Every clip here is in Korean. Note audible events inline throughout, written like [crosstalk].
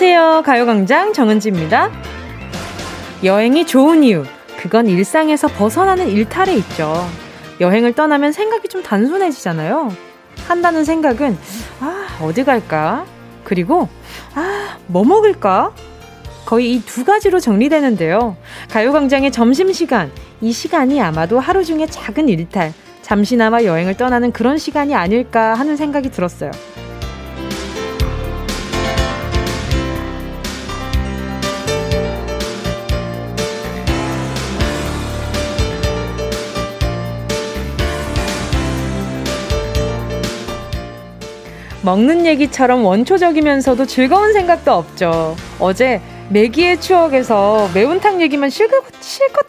안녕하세요. 가요광장 정은지입니다. 여행이 좋은 이유, 그건 일상에서 벗어나는 일탈에 있죠. 여행을 떠나면 생각이 좀 단순해지잖아요. 한다는 생각은, 아, 어디 갈까? 그리고, 아, 뭐 먹을까? 거의 이 두 가지로 정리되는데요. 가요광장의 점심시간, 이 시간이 아마도 하루 중에 작은 일탈, 잠시나마 여행을 떠나는 그런 시간이 아닐까 하는 생각이 들었어요. 먹는 얘기처럼 원초적이면서도 즐거운 생각도 없죠. 어제 매기의 추억에서 매운탕 얘기만 실컷,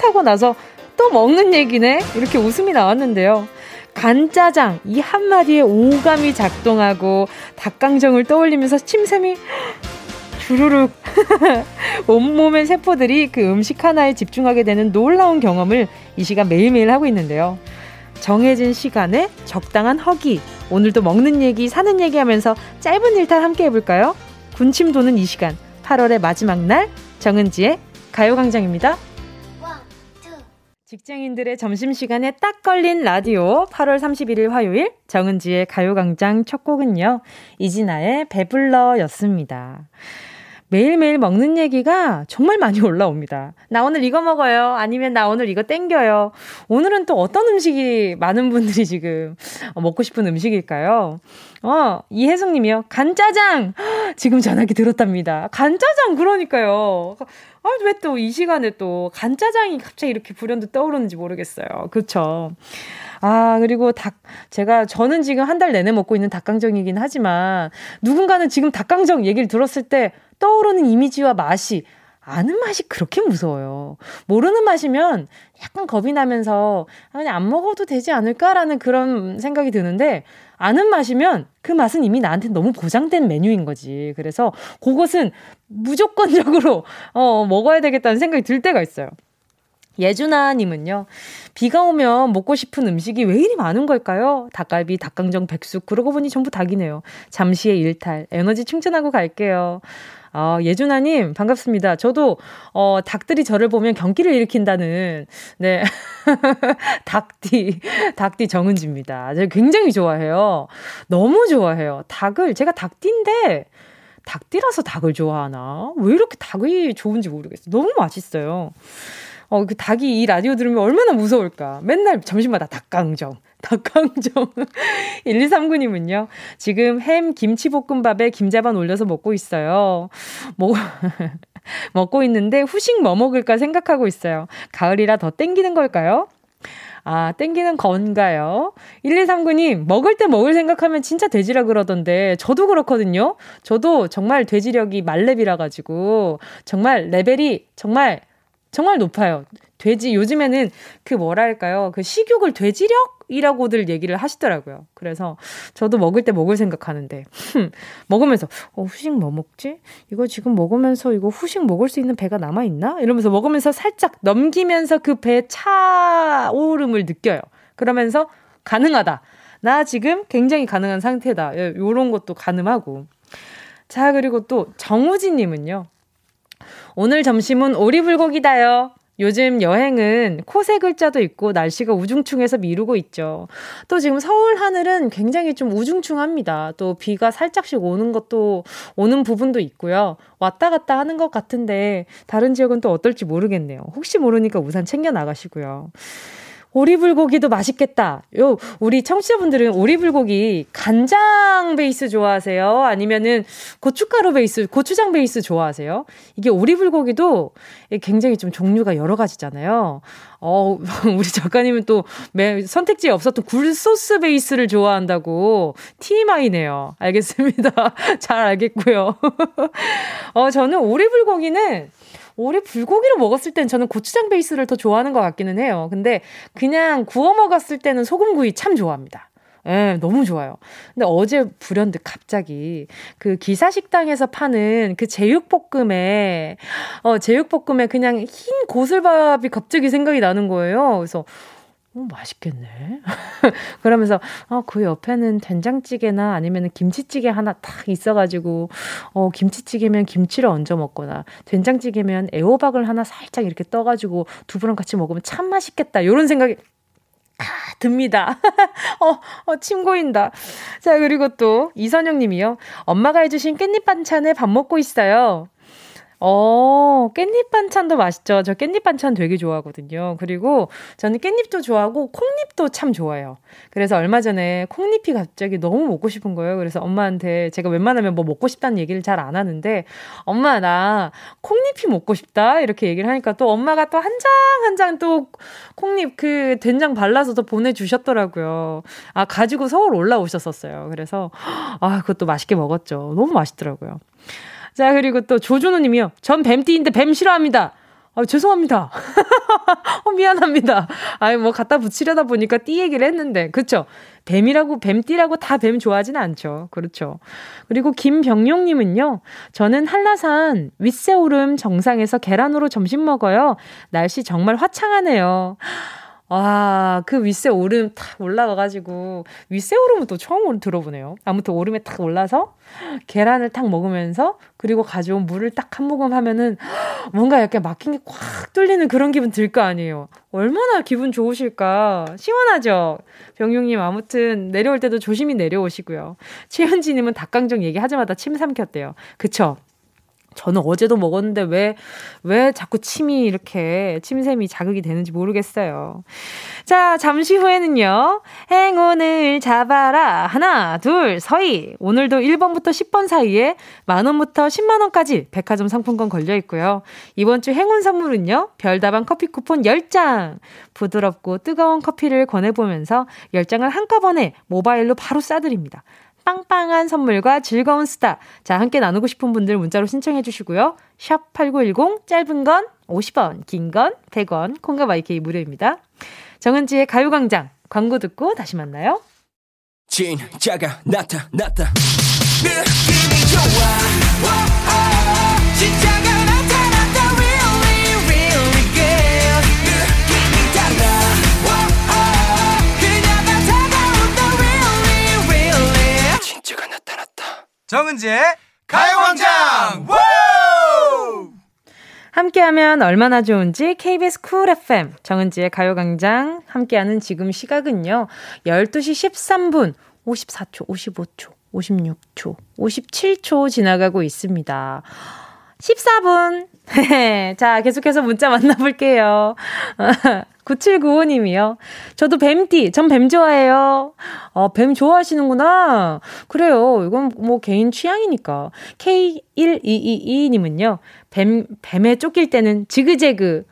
하고 나서 또 먹는 얘기네? 이렇게 웃음이 나왔는데요. 간짜장, 이 한마디에 오감이 작동하고 닭강정을 떠올리면서 침샘이 주르륵 [laughs] 온몸의 세포들이 그 음식 하나에 집중하게 되는 놀라운 경험을 이 시간 매일매일 하고 있는데요. 정해진 시간에 적당한 허기. 오늘도 먹는 얘기, 사는 얘기 하면서 짧은 일탈 함께 해볼까요? 군침 도는 이 시간. 8월의 마지막 날. 정은지의 가요광장입니다. 직장인들의 점심시간에 딱 걸린 라디오 8월 31일 화요일 정은지의 가요광장 첫 곡은요. 이진아의 배불러 였습니다. 매일매일 먹는 얘기가 정말 많이 올라옵니다. 나 오늘 이거 먹어요. 아니면 나 오늘 이거 땡겨요. 오늘은 또 어떤 음식이 많은 분들이 지금 먹고 싶은 음식일까요? 어, 이혜숙 님이요. 간짜장! [gasps] 지금 전화기 들었답니다. 간짜장, 그러니까요. 아, 왜 또 이 시간에 또 간짜장이 갑자기 이렇게 불현듯 떠오르는지 모르겠어요. 그쵸. 아, 그리고 닭, 제가, 저는 지금 한 달 내내 먹고 있는 닭강정이긴 하지만, 누군가는 지금 닭강정 얘기를 들었을 때, 떠오르는 이미지와 맛이 아는 맛이 그렇게 무서워요. 모르는 맛이면 약간 겁이 나면서 아, 그냥 안 먹어도 되지 않을까라는 그런 생각이 드는데 아는 맛이면 그 맛은 이미 나한테 너무 보장된 메뉴인 거지. 그래서 그것은 무조건적으로 어, 먹어야 되겠다는 생각이 들 때가 있어요. 예준아님은요, 비가 오면 먹고 싶은 음식이 왜 이리 많은 걸까요? 닭갈비, 닭강정, 백숙, 그러고 보니 전부 닭이네요. 잠시의 일탈, 에너지 충전하고 갈게요. 아, 예준아님, 반갑습니다. 저도, 어, 닭들이 저를 보면 경기를 일으킨다는, 네. [laughs] 닭띠, 닭띠 정은지입니다. 제가 굉장히 좋아해요. 너무 좋아해요. 닭을, 제가 닭띠인데, 닭띠라서 닭을 좋아하나? 왜 이렇게 닭이 좋은지 모르겠어요. 너무 맛있어요. 어, 그 닭이 이 라디오 들으면 얼마나 무서울까. 맨날 점심마다 닭강정. 닭강정. [laughs] 1239님은요, 지금 햄 김치볶음밥에 김자반 올려서 먹고 있어요. 뭐, [laughs] 먹고 있는데 후식 뭐 먹을까 생각하고 있어요. 가을이라 더 땡기는 걸까요? 아, 땡기는 건가요? 1239님, 먹을 때 먹을 생각하면 진짜 돼지라 그러던데, 저도 그렇거든요? 저도 정말 돼지력이 말렙이라 가지고, 정말 레벨이 정말, 정말 높아요. 돼지, 요즘에는 그 뭐랄까요. 그 식욕을 돼지력이라고들 얘기를 하시더라고요. 그래서 저도 먹을 때 먹을 생각하는데, [laughs] 먹으면서, 어, 후식 뭐 먹지? 이거 지금 먹으면서 이거 후식 먹을 수 있는 배가 남아 있나? 이러면서 먹으면서 살짝 넘기면서 그 배 차오름을 느껴요. 그러면서 가능하다. 나 지금 굉장히 가능한 상태다. 예, 요런 것도 가능하고. 자, 그리고 또 정우진 님은요. 오늘 점심은 오리불고기다요. 요즘 여행은 코세 글자도 있고 날씨가 우중충해서 미루고 있죠. 또 지금 서울 하늘은 굉장히 좀 우중충합니다. 또 비가 살짝씩 오는 것도 오는 부분도 있고요. 왔다 갔다 하는 것 같은데 다른 지역은 또 어떨지 모르겠네요. 혹시 모르니까 우산 챙겨 나가시고요. 오리불고기도 맛있겠다. 요, 우리 청취자분들은 오리불고기 간장 베이스 좋아하세요? 아니면은 고춧가루 베이스, 고추장 베이스 좋아하세요? 이게 오리불고기도 굉장히 좀 종류가 여러 가지잖아요. 어, [laughs] 우리 작가님은 또 매, 선택지에 없었던 굴소스 베이스를 좋아한다고 TMI네요. 알겠습니다. [laughs] 잘 알겠고요. [laughs] 어, 저는 오리 불고기는 오리 불고기로 먹었을 땐 저는 고추장 베이스를 더 좋아하는 것 같기는 해요. 근데 그냥 구워 먹었을 때는 소금구이 참 좋아합니다. 예, 네, 너무 좋아요. 근데 어제 불현듯 갑자기 그 기사식당에서 파는 그 제육볶음에, 어, 제육볶음에 그냥 흰 고슬밥이 갑자기 생각이 나는 거예요. 그래서 어, 맛있겠네. [laughs] 그러면서, 어, 그 옆에는 된장찌개나 아니면 김치찌개 하나 딱 있어가지고, 어, 김치찌개면 김치를 얹어 먹거나, 된장찌개면 애호박을 하나 살짝 이렇게 떠가지고 두부랑 같이 먹으면 참 맛있겠다. 요런 생각이, 아, 듭니다. [laughs] 어, 어, 침 고인다. 자, 그리고 또 이선영 님이요. 엄마가 해주신 깻잎 반찬에 밥 먹고 있어요. 어, 깻잎 반찬도 맛있죠. 저 깻잎 반찬 되게 좋아하거든요. 그리고 저는 깻잎도 좋아하고 콩잎도 참 좋아해요. 그래서 얼마 전에 콩잎이 갑자기 너무 먹고 싶은 거예요. 그래서 엄마한테 제가 웬만하면 뭐 먹고 싶다는 얘기를 잘 안 하는데 엄마 나 콩잎이 먹고 싶다 이렇게 얘기를 하니까 또 엄마가 또 한 장 한 장 또 콩잎 그 된장 발라서 도 보내주셨더라고요. 아 가지고 서울 올라오셨었어요. 그래서 아 그것도 맛있게 먹었죠. 너무 맛있더라고요. 자, 그리고 또 조준호 님이요. 전 뱀띠인데 뱀 싫어합니다. 아, 죄송합니다. [laughs] 어, 미안합니다. 아이, 뭐, 갖다 붙이려다 보니까 띠 얘기를 했는데, 그쵸? 뱀이라고, 뱀띠라고 다 뱀 좋아하진 않죠. 그렇죠. 그리고 김병용님은요, 저는 한라산 윗세오름 정상에서 계란으로 점심 먹어요. 날씨 정말 화창하네요. 와, 그 윗세 오름 탁 올라가가지고, 윗세 오름은 또 처음 들어보네요. 아무튼 오름에 탁 올라서, 계란을 탁 먹으면서, 그리고 가져온 물을 딱 한 모금 하면은, 뭔가 약간 막힌 게 꽉 뚫리는 그런 기분 들 거 아니에요. 얼마나 기분 좋으실까. 시원하죠? 병용님, 아무튼, 내려올 때도 조심히 내려오시고요. 최현지님은 닭강정 얘기하자마자 침 삼켰대요. 그쵸? 저는 어제도 먹었는데 왜, 왜 자꾸 침이 이렇게, 침샘이 자극이 되는지 모르겠어요. 자, 잠시 후에는요, 행운을 잡아라. 하나, 둘, 서희. 오늘도 1번부터 10번 사이에 만원부터 10만원까지 백화점 상품권 걸려 있고요. 이번 주 행운 선물은요, 별다방 커피 쿠폰 10장. 부드럽고 뜨거운 커피를 권해보면서 10장을 한꺼번에 모바일로 바로 싸드립니다. 빵빵한 선물과 즐거운 수다. 자, 함께 나누고 싶은 분들 문자로 신청해 주시고요. 샵 8910, 짧은 건 50원, 긴 건 100원, 콩과 마이케이 무료입니다. 정은지의 가요광장, 광고 듣고 다시 만나요. 진짜가 나타났다. 느낌이 좋아. 정은지의 가요광장! 함께하면 얼마나 좋은지 KBS 쿨 FM 정은지의 가요광장 함께하는 지금 시각은요 12시 13분 54초 55초 56초 57초 지나가고 있습니다 14분 [laughs] 자 계속해서 문자 만나볼게요 [laughs] 9795님이요. 저도 뱀띠, 전 뱀 좋아해요. 어, 뱀 좋아하시는구나. 그래요. 이건 뭐 개인 취향이니까. K1222님은요. 뱀, 뱀에 쫓길 때는 지그재그.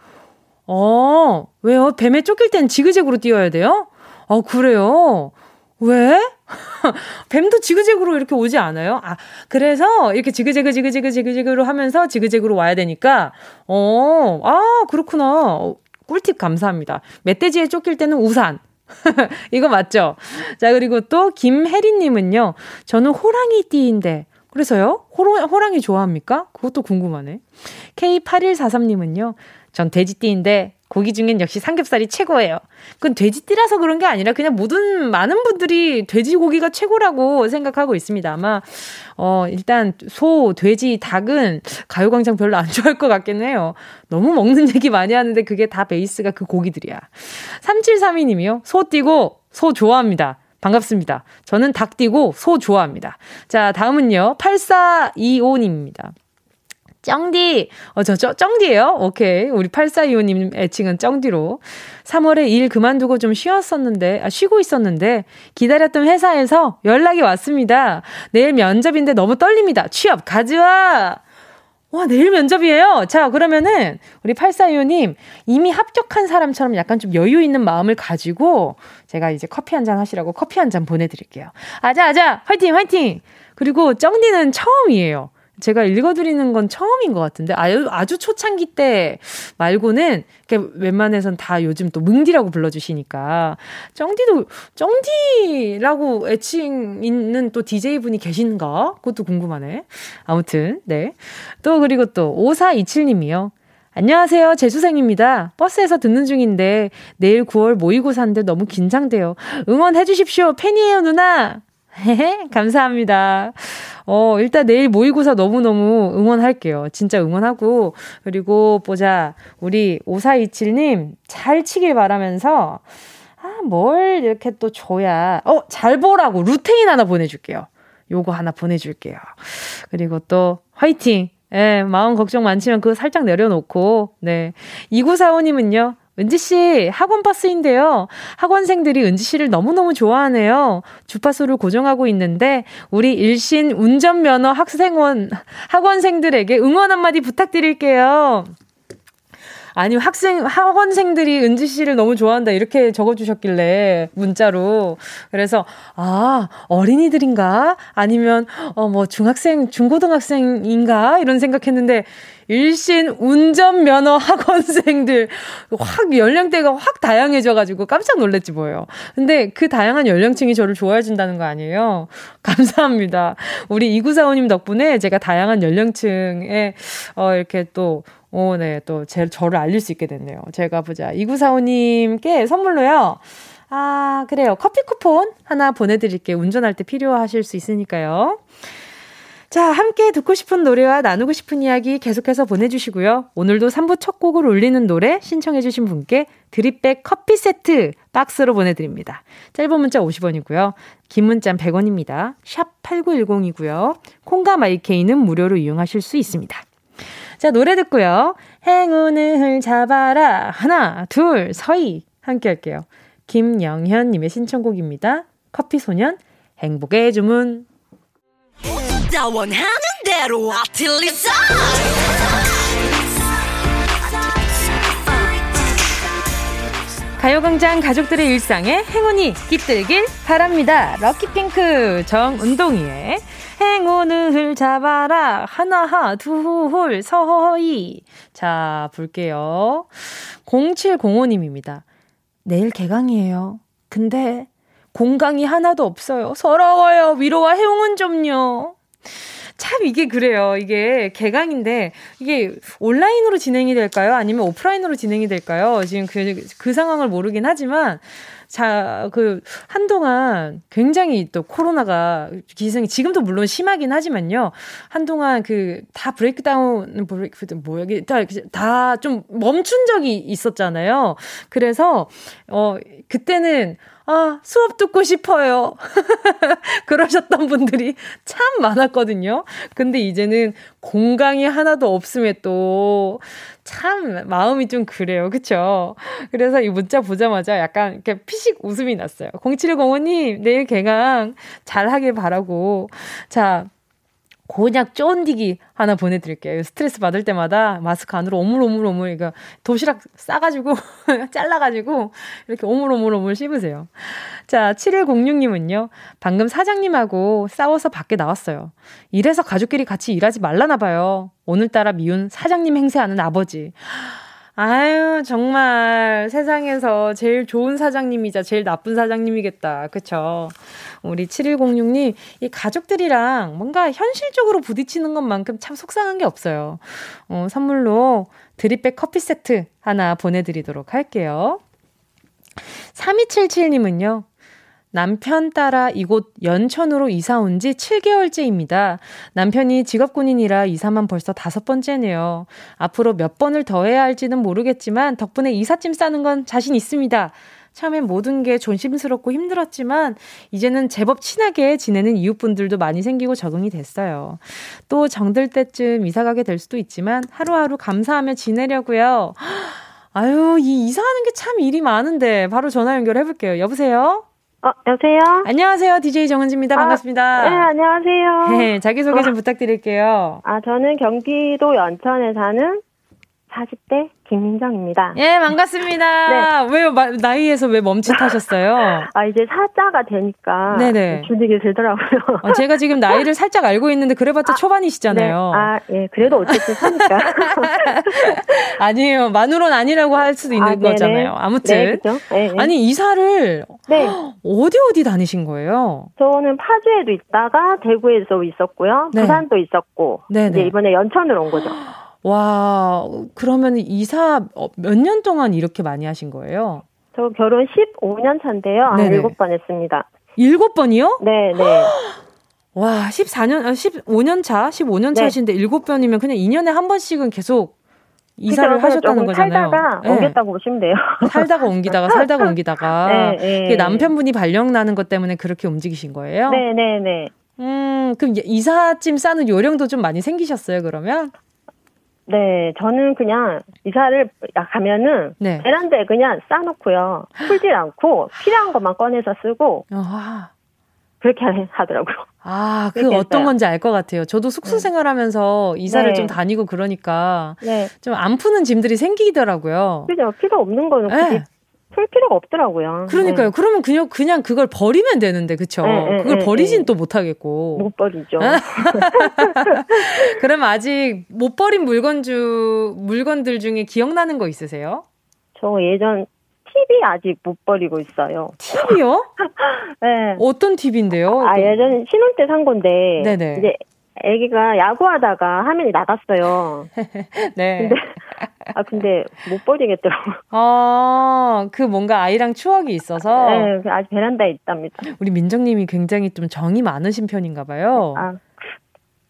어, 왜요? 뱀에 쫓길 때는 지그재그로 뛰어야 돼요? 어, 그래요? 왜? [laughs] 뱀도 지그재그로 이렇게 오지 않아요? 아, 그래서 이렇게 지그재그, 지그재그, 지그재그로 하면서 지그재그로 와야 되니까, 어, 아, 그렇구나. 꿀팁 감사합니다. 멧돼지에 쫓길 때는 우산. [laughs] 이거 맞죠? 자, 그리고 또 김혜리님은요. 저는 호랑이 띠인데. 그래서요? 호로, 호랑이 좋아합니까? 그것도 궁금하네. K8143님은요. 전 돼지띠인데 고기 중엔 역시 삼겹살이 최고예요. 그건 돼지띠라서 그런 게 아니라 그냥 모든 많은 분들이 돼지고기가 최고라고 생각하고 있습니다. 아마 어 일단 소, 돼지, 닭은 가요광장 별로 안 [laughs] 좋아할 것 같긴 해요. 너무 먹는 얘기 많이 하는데 그게 다 베이스가 그 고기들이야. 3732님이요. 소 띠고 소 좋아합니다. 반갑습니다. 저는 닭 띠고 소 좋아합니다. 자, 다음은요. 8425님입니다. 쩡디. 어, 저, 저, 쩡디예요 오케이. 우리 8425님 애칭은 쩡디로. 3월에 일 그만두고 좀 쉬었었는데, 아, 쉬고 있었는데, 기다렸던 회사에서 연락이 왔습니다. 내일 면접인데 너무 떨립니다. 취업, 가즈와! 와, 내일 면접이에요? 자, 그러면은, 우리 8425님, 이미 합격한 사람처럼 약간 좀 여유 있는 마음을 가지고, 제가 이제 커피 한 잔 하시라고 커피 한 잔 보내드릴게요. 아자, 아자! 화이팅, 화이팅! 그리고 쩡디는 처음이에요. 제가 읽어드리는 건 처음인 것 같은데 아주, 아주 초창기 때 말고는 웬만해선 다 요즘 또 뭉디라고 불러주시니까 쩡디도 쩡디라고 애칭 있는 또 DJ 분이 계신가? 그것도 궁금하네. 아무튼 네. 또 그리고 또 5427님이요. 안녕하세요. 재수생입니다. 버스에서 듣는 중인데 내일 9월 모의고사인데 너무 긴장돼요. 응원해 주십시오. 팬이에요, 누나. [laughs] 감사합니다. 어, 일단 내일 모의고사 너무너무 응원할게요. 진짜 응원하고. 그리고 보자. 우리 5427님 잘 치길 바라면서, 아, 뭘 이렇게 또 줘야. 어, 잘 보라고 루테인 하나 보내줄게요. 요거 하나 보내줄게요. 그리고 또 화이팅! 예, 마음 걱정 많지만 그거 살짝 내려놓고, 네. 2945님은요, 은지 씨, 학원 버스인데요. 학원생들이 은지 씨를 너무너무 좋아하네요. 주파수를 고정하고 있는데, 우리 일신 운전면허 학생원, 학원생들에게 응원 한마디 부탁드릴게요. 아니 학생 학원생들이 은지 씨를 너무 좋아한다 이렇게 적어주셨길래 문자로 그래서 아 어린이들인가 아니면 어 뭐 중학생 중고등학생인가 이런 생각했는데 일신 운전면허 학원생들 확 연령대가 확 다양해져가지고 깜짝 놀랐지 뭐예요. 근데 그 다양한 연령층이 저를 좋아해 준다는 거 아니에요? [laughs] 감사합니다. 우리 이구사오님 덕분에 제가 다양한 연령층에 어 이렇게 또 어, 네, 또 제, 저를 알릴 수 있게 됐네요. 제가 보자. 2945님께 선물로요. 아, 그래요. 커피 쿠폰 하나 보내드릴게요. 운전할 때 필요하실 수 있으니까요. 자, 함께 듣고 싶은 노래와 나누고 싶은 이야기 계속해서 보내주시고요. 오늘도 3부 첫 곡을 올리는 노래 신청해주신 분께 드립백 커피 세트 박스로 보내드립니다. 짧은 문자 50원이고요. 긴 문자는 100원입니다. 샵 8910이고요. 콩과 마이케이는 무료로 이용하실 수 있습니다. 자, 노래 듣고요. 행운을 잡아라. 하나, 둘, 서희. 함께 할게요. 김영현님의 신청곡입니다. 커피소년, 행복의 주문. 가요광장 가족들의 일상에 행운이 깃들길 바랍니다. 럭키핑크 정운동이의 행운을 잡아라. 하나하, 두홀, 서희. 자, 볼게요. 0705님입니다. 내일 개강이에요. 근데 공강이 하나도 없어요. 서러워요. 위로와 행운 좀요. 참 이게 그래요. 이게 개강인데 이게 온라인으로 진행이 될까요? 아니면 오프라인으로 진행이 될까요? 지금 그, 그 상황을 모르긴 하지만 자, 그, 한동안 굉장히 또 코로나가 기승이 지금도 물론 심하긴 하지만요. 한동안 그, 다 브레이크다운, 브레이크, 뭐야, 다, 다 좀 멈춘 적이 있었잖아요. 그래서, 어, 그때는, 아, 수업 듣고 싶어요. [laughs] 그러셨던 분들이 참 많았거든요. 근데 이제는 공강이 하나도 없음에 또 참 마음이 좀 그래요. 그쵸? 그래서 이 문자 보자마자 약간 이렇게 피식 웃음이 났어요. 0705님, 내일 개강 잘 하길 바라고. 자, 곤약 쫀디기 하나 보내드릴게요. 스트레스 받을 때마다 마스크 안으로 오물오물오물, 이거 도시락 싸가지고, [laughs] 잘라가지고, 이렇게 오물오물오물 씹으세요. 자, 7106님은요, 방금 사장님하고 싸워서 밖에 나왔어요. 이래서 가족끼리 같이 일하지 말라나 봐요. 오늘따라 미운 사장님 행세하는 아버지. 아유, 정말 세상에서 제일 좋은 사장님이자 제일 나쁜 사장님이겠다. 그쵸? 우리 7106님, 이 가족들이랑 뭔가 현실적으로 부딪히는 것만큼 참 속상한 게 없어요. 어, 선물로 드립백 커피 세트 하나 보내드리도록 할게요. 3277님은요, 남편 따라 이곳 연천으로 이사 온 지 7개월째입니다. 남편이 직업군인이라 이사만 벌써 다섯 번째네요. 앞으로 몇 번을 더 해야 할지는 모르겠지만 덕분에 이삿짐 싸는 건 자신 있습니다. 처음엔 모든 게 조심스럽고 힘들었지만 이제는 제법 친하게 지내는 이웃분들도 많이 생기고 적응이 됐어요. 또 정들 때쯤 이사 가게 될 수도 있지만 하루하루 감사하며 지내려고요. 아유, 이 이사하는 게 참 일이 많은데 바로 전화 연결해 볼게요. 여보세요? 어, 여보세요? 안녕하세요. DJ 정은지입니다. 아, 반갑습니다. 네, 안녕하세요. 네, 자기소개 좀 어. 부탁드릴게요. 아, 저는 경기도 연천에 사는 40대 김민정입니다. 예, 반갑습니다. 네. 왜 나이에서 왜 멈칫하셨어요? 아, 이제 사자가 되니까 네네. 주눅이 들더라고요. 어, 제가 지금 나이를 살짝 알고 있는데 그래봤자 아, 초반이시잖아요. 네. 아, 예, 그래도 어쨌든 사니까. [laughs] 아니에요. 만으론 아니라고 할 수도 있는 아, 거잖아요. 아무튼. 네, 그죠? 네, 아니, 이사를 네. 어디 어디 다니신 거예요? 저는 파주에도 있다가 대구에도 있었고요. 부산도 있었고. 네네. 이제 이번에 연천으로 온 거죠. 와, 그러면 이사 어, 몇년 동안 이렇게 많이 하신 거예요? 저 결혼 15년 차인데요. 네네. 7번 했습니다. 7번이요? 네, 네. [gasps] 와, 14년, 15년 아, 차? 15년 차신데 7번이면 그냥 2년에 한 번씩은 계속 이사를 하셨다는 거잖아요. 살다가 네. 옮겼다고 보시면 돼요. [laughs] 살다가 옮기다가 살다가 [laughs] 옮기다가. 네, 네. 남편분이 발령 나는 것 때문에 그렇게 움직이신 거예요? 네, 네, 네. 음, 그럼 이사짐 싸는 요령도 좀 많이 생기셨어요, 그러면? 네, 저는 그냥 이사를 가면은 네. 베란다에 그냥 싸놓고요. 풀질 않고 필요한 것만 꺼내서 쓰고 아. 그렇게 하더라고요. 아, 그 어떤 건지 알 것 같아요. 저도 숙소 네. 생활하면서 이사를 네. 좀 다니고 그러니까 네. 좀안 푸는 짐들이 생기더라고요. 그죠. 필요 없는 거는 네. 풀 필요가 없더라고요. 그러니까요. 네. 그러면 그냥 그냥 그걸 버리면 되는데 그쵸? 네, 네, 그걸 네, 버리진 네. 또 못하겠고. 못 버리죠. [laughs] 그럼 아직 못 버린 물건 주 물건들 중에 기억나는 거 있으세요? 저 예전 TV 아직 못 버리고 있어요. TV요? [laughs] 네. 어떤 TV인데요? 아 예전 신혼 때 산 건데 네네. 이제 아기가 야구하다가 화면이 나갔어요. [laughs] 네. 근데 아 근데 못 버리겠더라고. 아, 그 뭔가 아이랑 추억이 있어서. 네, 그 아직 베란다에 있답니다. 우리 민정님이 굉장히 좀 정이 많으신 편인가 봐요. 아,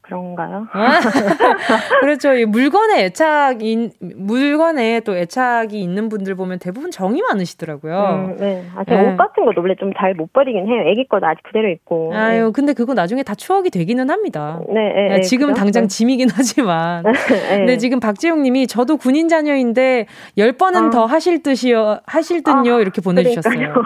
그런가요? [laughs] 그렇죠. 물건에 애착인 물건에 또 애착이 있는 분들 보면 대부분 정이 많으시더라고요. 음, 네. 아, 제가 네. 옷 같은 것도 원래 좀 잘 못 버리긴 해요. 애기 거도 아직 그대로 있고. 아유, 네. 근데 그거 나중에 다 추억이 되기는 합니다. 네, 네, 네 지금 그죠? 당장 네. 짐이긴 하지만. [laughs] 네. 근데 지금 박지용님이 저도 군인 자녀인데 열 번은 아. 더 하실 듯이요, 하실 듯요 아, 이렇게 보내주셨어요. 그러니까요.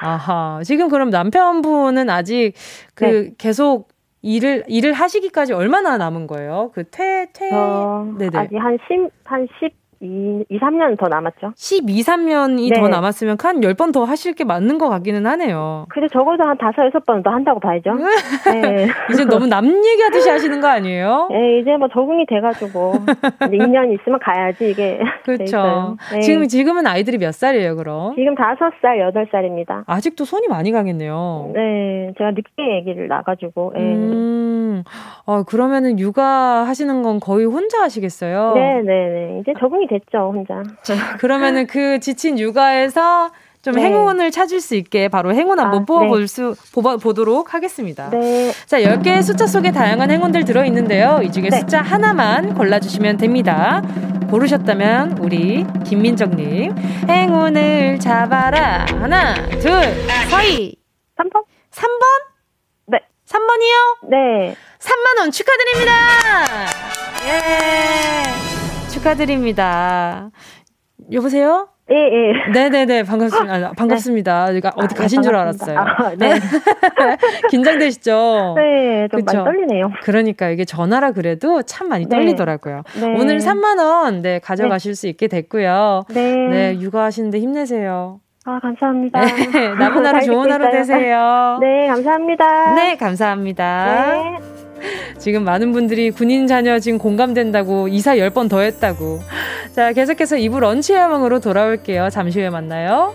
아하. 지금 그럼 남편분은 아직 그 네. 계속 일을 일을 하시기까지 얼마나 남은 거예요? 그 퇴퇴 어, 네네. 아직 한 10한 10, 2, 2, 3년 더 남았죠. 12, 3년이 네. 더 남았으면 한 10번 더 하실 게 맞는 것 같기는 하네요. 근데 적어도 한 5, 6번 더 한다고 봐야죠. [laughs] 네. 이제 너무 남 얘기하듯이 하시는 거 아니에요? 네, 이제 뭐 적응이 돼가지고. 이제 2년 있으면 가야지, 이게. 그렇죠. 네. 지금, 지금은 아이들이 몇 살이에요, 그럼? 지금 5살, 8살입니다. 아직도 손이 많이 가겠네요. 네, 제가 늦게 얘기를 나가지고. 네. 음, 어, 그러면은 육아 하시는 건 거의 혼자 하시겠어요? 네, 네, 네. 이제 적응이 됐죠, 혼자. 그러면은 그 지친 육아에서 좀 네. 행운을 찾을 수 있게 바로 행운 한번 아, 뽑아볼 네. 수, 뽑아, 보도록 하겠습니다. 네. 자, 10개의 숫자 속에 다양한 행운들 들어있는데요. 이 중에 네. 숫자 하나만 골라주시면 됩니다. 고르셨다면, 우리 김민정님. 행운을 잡아라. 하나, 둘, 서희. 3번? 3번? 네. 3번이요? 네. 3만원 축하드립니다! 예. 축하드립니다. 여보세요? 예, 예. 네네네, 반갑습니다. 아, 반갑습니다. 네. 어디 아, 가신 네, 줄 알았어요. 아, 네. [laughs] 긴장되시죠? 네, 좀 그쵸? 많이 떨리네요. 그러니까 이게 전화라 그래도 참 많이 네. 떨리더라고요. 네. 오늘 3만원, 네, 가져가실 네. 수 있게 됐고요. 네. 네, 육아하시는데 힘내세요. 아, 감사합니다. 네, 남은 하루 [laughs] 좋은 하루 되세요. 네, 감사합니다. 네, 감사합니다. 네. 지금 많은 분들이 군인 자녀 지금 공감된다고 이사 10번 더 했다고. 자, 계속해서 2부 런치 야망으로 돌아올게요. 잠시 후에 만나요.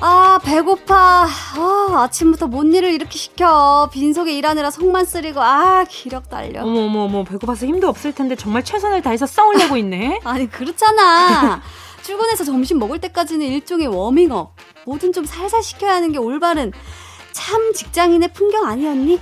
아, 배고파. 아, 아침부터 뭔 일을 이렇게 시켜. 빈속에 일하느라 속만 쓰리고, 아, 기력 달려. 어머, 어머, 어머, 배고파서 힘도 없을 텐데 정말 최선을 다해서 썩을 내고 있네. [laughs] 아니, 그렇잖아. 출근해서 점심 먹을 때까지는 일종의 워밍업. 뭐든 좀 살살 시켜야 하는 게 올바른 참 직장인의 풍경 아니었니?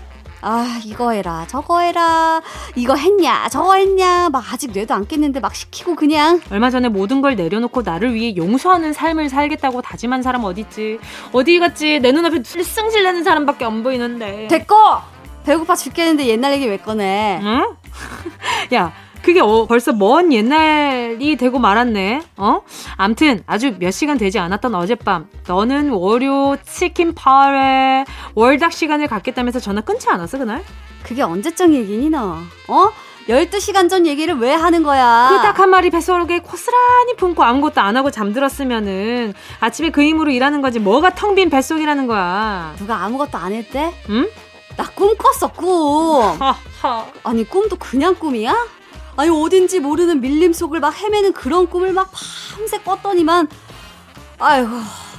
아, 이거 해라, 저거 해라, 이거 했냐, 저거 했냐, 막 아직 뇌도 안 깼는데 막 시키고 그냥. 얼마 전에 모든 걸 내려놓고 나를 위해 용서하는 삶을 살겠다고 다짐한 사람 어딨지? 어디 갔지? 내 눈앞에 쓸쓸질 내는 사람밖에 안 보이는데. 됐고! 배고파 죽겠는데 옛날 얘기 왜 꺼내? 응? [laughs] 야, 그게 어, 벌써 먼 옛날이 되고 말았네. 어? 암튼 아주 몇 시간 되지 않았던 어젯밤 너는 월요 치킨 파에 월닭 시간을 갖겠다면서 전화 끊지 않았어 그날? 그게 언제적 얘기니 너? 어? 12시간 전 얘기를 왜 하는 거야? 그딱한 마리 뱃속에 고스란히 품고 아무것도 안 하고 잠들었으면은 아침에 그 힘으로 일하는 거지 뭐가 텅 빈 뱃속이라는 거야. 누가 아무것도 안 했대? 응? 나 꿈 꿨어 꿈. 아니 꿈도 그냥 꿈이야? 아니 어딘지 모르는 밀림 속을 막 헤매는 그런 꿈을 막 밤새 꿨더니만 아이고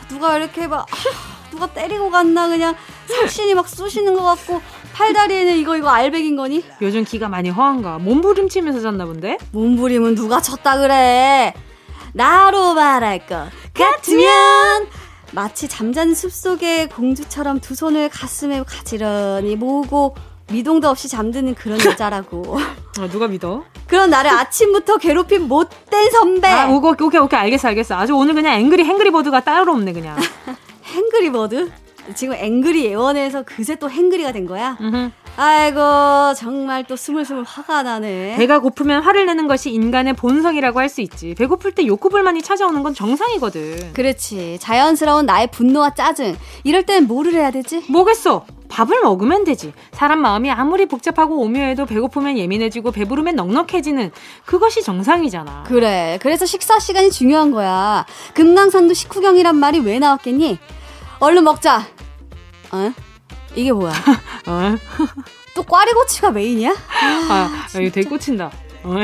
누가 이렇게 막 [laughs] 누가 때리고 갔나 그냥 삭신이 막 쑤시는 것 같고 팔다리에는 이거 이거 알 배긴 거니? 요즘 기가 많이 허한가? 몸부림치면서 잤나 본데? 몸부림은 누가 쳤다 그래? 나로 말할 것 같으면 마치 잠자는 숲속의 공주처럼 두 손을 가슴에 가지런히 모으고 미동도 없이 잠드는 그런 여자라고. [laughs] 아, 누가 믿어? 그런 나를 아침부터 괴롭힌 못된 선배. 아, 오케이, 오케이, 오케이, 알겠어, 알겠어. 아주 오늘 그냥 angry hangry bird가 따로 없네, 그냥. [laughs] Hangry bird? 지금 앵그리 예원에서 그새 또 행그리가 된 거야? 으흠. 아이고 정말 또 스물스물 화가 나네. 배가 고프면 화를 내는 것이 인간의 본성이라고 할 수 있지. 배고플 때 욕구불만이 찾아오는 건 정상이거든. 그렇지. 자연스러운 나의 분노와 짜증. 이럴 땐 뭐를 해야 되지? 뭐겠어? 밥을 먹으면 되지. 사람 마음이 아무리 복잡하고 오묘해도 배고프면 예민해지고 배부르면 넉넉해지는 그것이 정상이잖아. 그래. 그래서 식사 시간이 중요한 거야. 금강산도 식후경이란 말이 왜 나왔겠니? 얼른 먹자. 어? 이게 뭐야? [laughs] 어? 또 꽈리고치가 메인이야? 아, 아 이거 되게 꽂힌다. 어?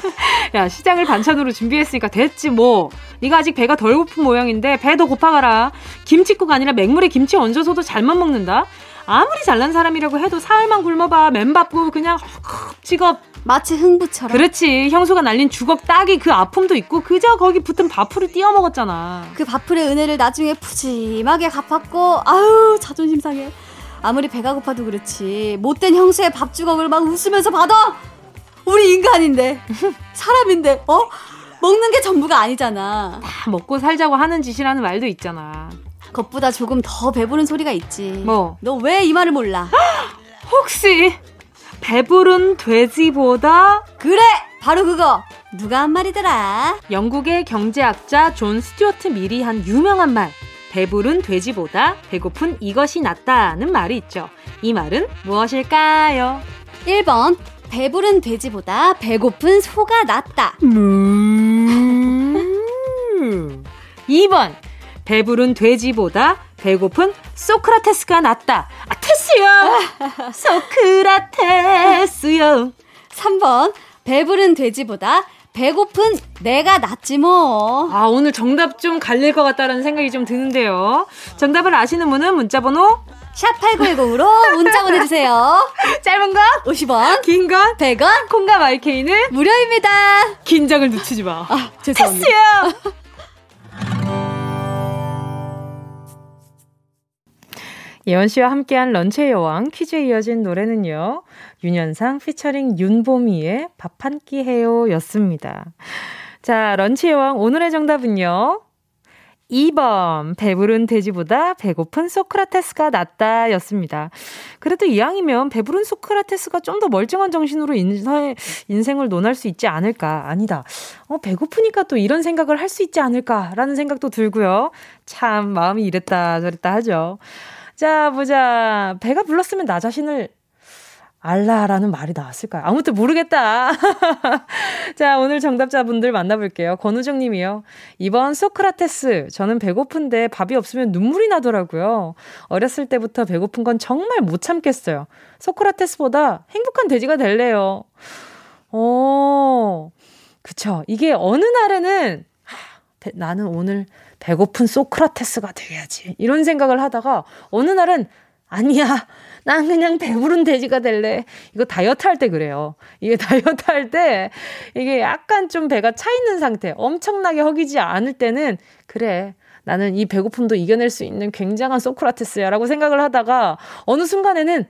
[laughs] 야 시장을 반찬으로 준비했으니까 됐지 뭐. 네가 아직 배가 덜 고픈 모양인데 배 더 고파가라. 김치국 아니라 맹물에 김치 얹어서도 잘만 먹는다. 아무리 잘난 사람이라고 해도 사흘만 굶어봐 맨 밥고 그냥 직업 마치 흥부처럼. 그렇지. 형수가 날린 주걱 딱이 그 아픔도 있고 그저 거기 붙은 밥풀을 띄워 먹었잖아. 그 밥풀의 은혜를 나중에 푸짐하게 갚았고 아유 자존심 상해. 아무리 배가 고파도 그렇지 못된 형수의 밥 주걱을 막 웃으면서 받아. 우리 인간인데 [laughs] 사람인데 어 먹는 게 전부가 아니잖아. 다 먹고 살자고 하는 짓이라는 말도 있잖아. 그것보다 조금 더 배부른 소리가 있지. 뭐? 너 왜 이 말을 몰라? [gasps] 혹시 배부른 돼지보다? 그래! 바로 그거! 누가 한 말이더라? 영국의 경제학자 존 스튜어트 밀이 한 유명한 말. 배부른 돼지보다 배고픈 이것이 낫다는 말이 있죠. 이 말은 무엇일까요? 1번. 배부른 돼지보다 배고픈 소가 낫다. 음~ [laughs] 2번 배부른 돼지보다 배고픈 소크라테스가 낫다. 아, 테스요! [laughs] 소크라테스요. 3번, 배부른 돼지보다 배고픈 내가 낫지 뭐. 아, 오늘 정답 좀 갈릴 것 같다는 생각이 좀 드는데요. 정답을 아시는 분은 문자번호 샵8910으로 문자 보내주세요. [laughs] 짧은 거 50원, 긴 건 100원, 콩과 마이케이는 무료입니다. 긴장을 늦추지 마. 아, 죄송합니다. [laughs] 예원 씨와 함께한 런치의 여왕 퀴즈에 이어진 노래는요. 윤현상 피처링 윤보미의 밥 한 끼 해요 였습니다. 자, 런치의 여왕 오늘의 정답은요. 2번 배부른 돼지보다 배고픈 소크라테스가 낫다 였습니다. 그래도 이왕이면 배부른 소크라테스가 좀 더 멀쩡한 정신으로 인생, 인생을 논할 수 있지 않을까. 아니다. 어, 배고프니까 또 이런 생각을 할 수 있지 않을까라는 생각도 들고요. 참 마음이 이랬다 저랬다 하죠. 자, 보자. 배가 불렀으면 나 자신을 알라라는 말이 나왔을까요? 아무튼 모르겠다. [laughs] 자, 오늘 정답자분들 만나볼게요. 권우정 님이요. 이번 소크라테스. 저는 배고픈데 밥이 없으면 눈물이 나더라고요. 어렸을 때부터 배고픈 건 정말 못 참겠어요. 소크라테스보다 행복한 돼지가 될래요. 어, 그쵸. 이게 어느 날에는 하, 나는 오늘 배고픈 소크라테스가 돼야지. 이런 생각을 하다가 어느 날은 아니야. 난 그냥 배부른 돼지가 될래. 이거 다이어트 할 때 그래요. 이게 [laughs] 다이어트 할 때 이게 약간 좀 배가 차 있는 상태, 엄청나게 허기지 않을 때는 그래. 나는 이 배고픔도 이겨낼 수 있는 굉장한 소크라테스야라고 생각을 하다가 어느 순간에는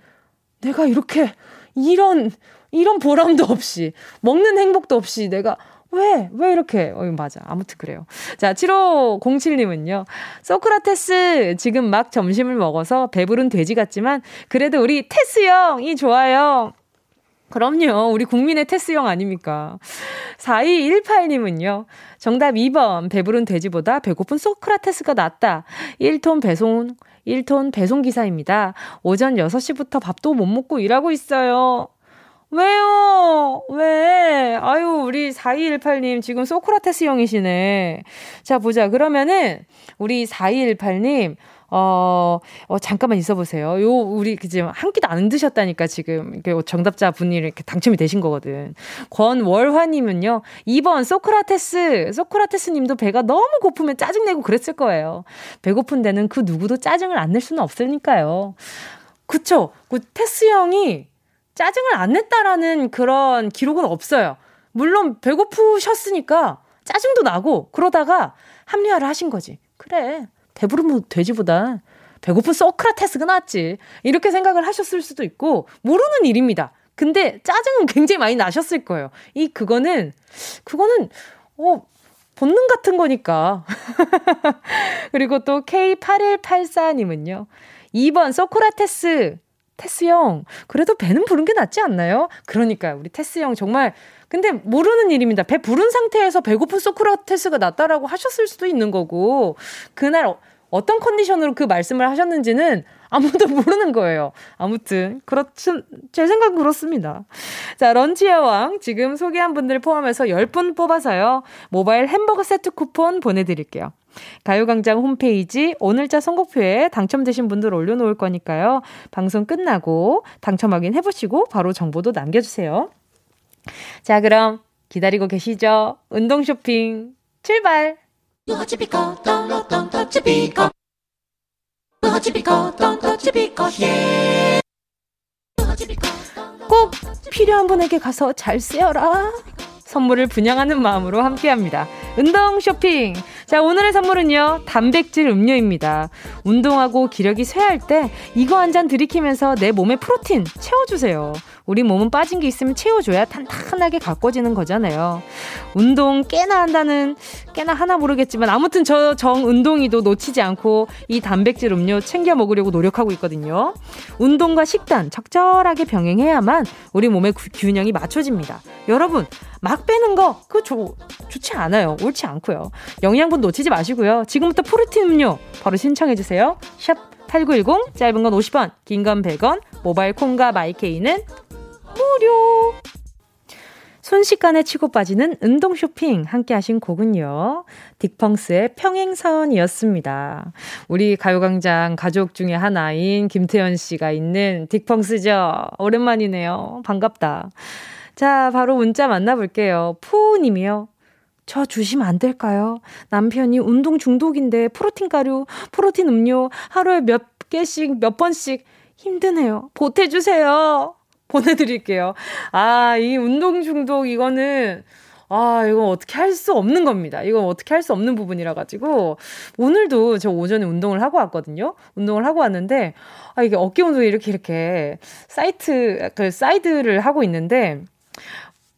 내가 이렇게, 이런, 이런 보람도 없이, 먹는 행복도 없이 내가 왜? 왜 이렇게? 어, 맞아. 아무튼 그래요. 자, 7507님은요. 소크라테스, 지금 막 점심을 먹어서 배부른 돼지 같지만, 그래도 우리 테스 형이 좋아요. 그럼요. 우리 국민의 테스 형 아닙니까? 4218님은요. 정답 2번. 배부른 돼지보다 배고픈 소크라테스가 낫다. 1톤 배송, 1톤 배송기사입니다. 오전 6시부터 밥도 못 먹고 일하고 있어요. 왜요? 왜? 아유, 우리 4218님 지금 소크라테스 형이시네. 자, 보자. 그러면은 우리 4218님 어, 어, 잠깐만 있어 보세요. 요, 우리, 그, 지금 한 끼도 안 드셨다니까, 지금. 정답자 분이 이렇게 당첨이 되신 거거든. 권월화님은요, 2번, 소크라테스. 소크라테스 님도 배가 너무 고프면 짜증내고 그랬을 거예요. 배고픈 데는 그 누구도 짜증을 안 낼 수는 없으니까요. 그쵸? 그 테스 형이 짜증을 안 냈다라는 그런 기록은 없어요. 물론 배고프셨으니까 짜증도 나고 그러다가 합리화를 하신 거지. 그래. 배부른 돼지보다 배고픈 소크라테스가 낫지. 이렇게 생각을 하셨을 수도 있고 모르는 일입니다. 근데 짜증은 굉장히 많이 나셨을 거예요. 이 그거는 그거는 어 본능 같은 거니까. [laughs] 그리고 또 K8184님은요. 2번 소크라테스 테스 형, 그래도 배는 부른 게 낫지 않나요? 그러니까 우리 테스 형 정말 근데 모르는 일입니다. 배 부른 상태에서 배고픈 소크라테스가 낫다라고 하셨을 수도 있는 거고 그날 어떤 컨디션으로 그 말씀을 하셨는지는 아무도 [laughs] 모르는 거예요. 아무튼 그렇죠. 제 생각은 그렇습니다. 자, 런치의 왕 지금 소개한 분들 포함해서 10분 뽑아서요. 모바일 햄버거 세트 쿠폰 보내 드릴게요. 가요광장 홈페이지 오늘자 선곡표에 당첨되신 분들 올려놓을 거니까요. 방송 끝나고 당첨 확인해보시고 바로 정보도 남겨주세요. 자, 그럼 기다리고 계시죠? 운동 쇼핑 출발! 꼭 필요한 분에게 가서 잘 쓰여라. 선물을 분양하는 마음으로 함께합니다. 운동 쇼핑. 자, 오늘의 선물은요, 단백질 음료입니다. 운동하고 기력이 쇠할 때 이거 한 잔 들이키면서 내 몸에 프로틴 채워주세요. 우리 몸은 빠진 게 있으면 채워줘야 탄탄하게 가꿔지는 거잖아요. 운동 꽤나 한다는, 꽤나 하나 모르겠지만 아무튼 저 정운동이도 놓치지 않고 이 단백질 음료 챙겨 먹으려고 노력하고 있거든요. 운동과 식단 적절하게 병행해야만 우리 몸의 균형이 맞춰집니다. 여러분, 막 빼는 거, 그거 좋, 좋지 않아요. 옳지 않고요. 영양분 놓치지 마시고요. 지금부터 프로틴 음료 바로 신청해 주세요. 샵 8910, 짧은 건 50원, 긴 건 100원, 모바일 콩과 마이케이는 무료! 순식간에 치고 빠지는 운동 쇼핑 함께 하신 곡은요. 딕펑스의 평행선이었습니다. 우리 가요광장 가족 중에 하나인 김태현 씨가 있는 딕펑스죠. 오랜만이네요. 반갑다. 자, 바로 문자 만나볼게요. 푸우님이요. 저 주시면 안 될까요? 남편이 운동 중독인데 프로틴 가루, 프로틴 음료 하루에 몇 개씩, 몇 번씩 힘드네요. 보태주세요. 보내드릴게요. 아, 이 운동 중독 이거는 아, 이거 어떻게 할 수 없는 겁니다. 이거 어떻게 할 수 없는 부분이라 가지고 오늘도 저 오전에 운동을 하고 왔거든요. 운동을 하고 왔는데 아, 이게 어깨 운동이 이렇게 이렇게 사이트 그 사이드를 하고 있는데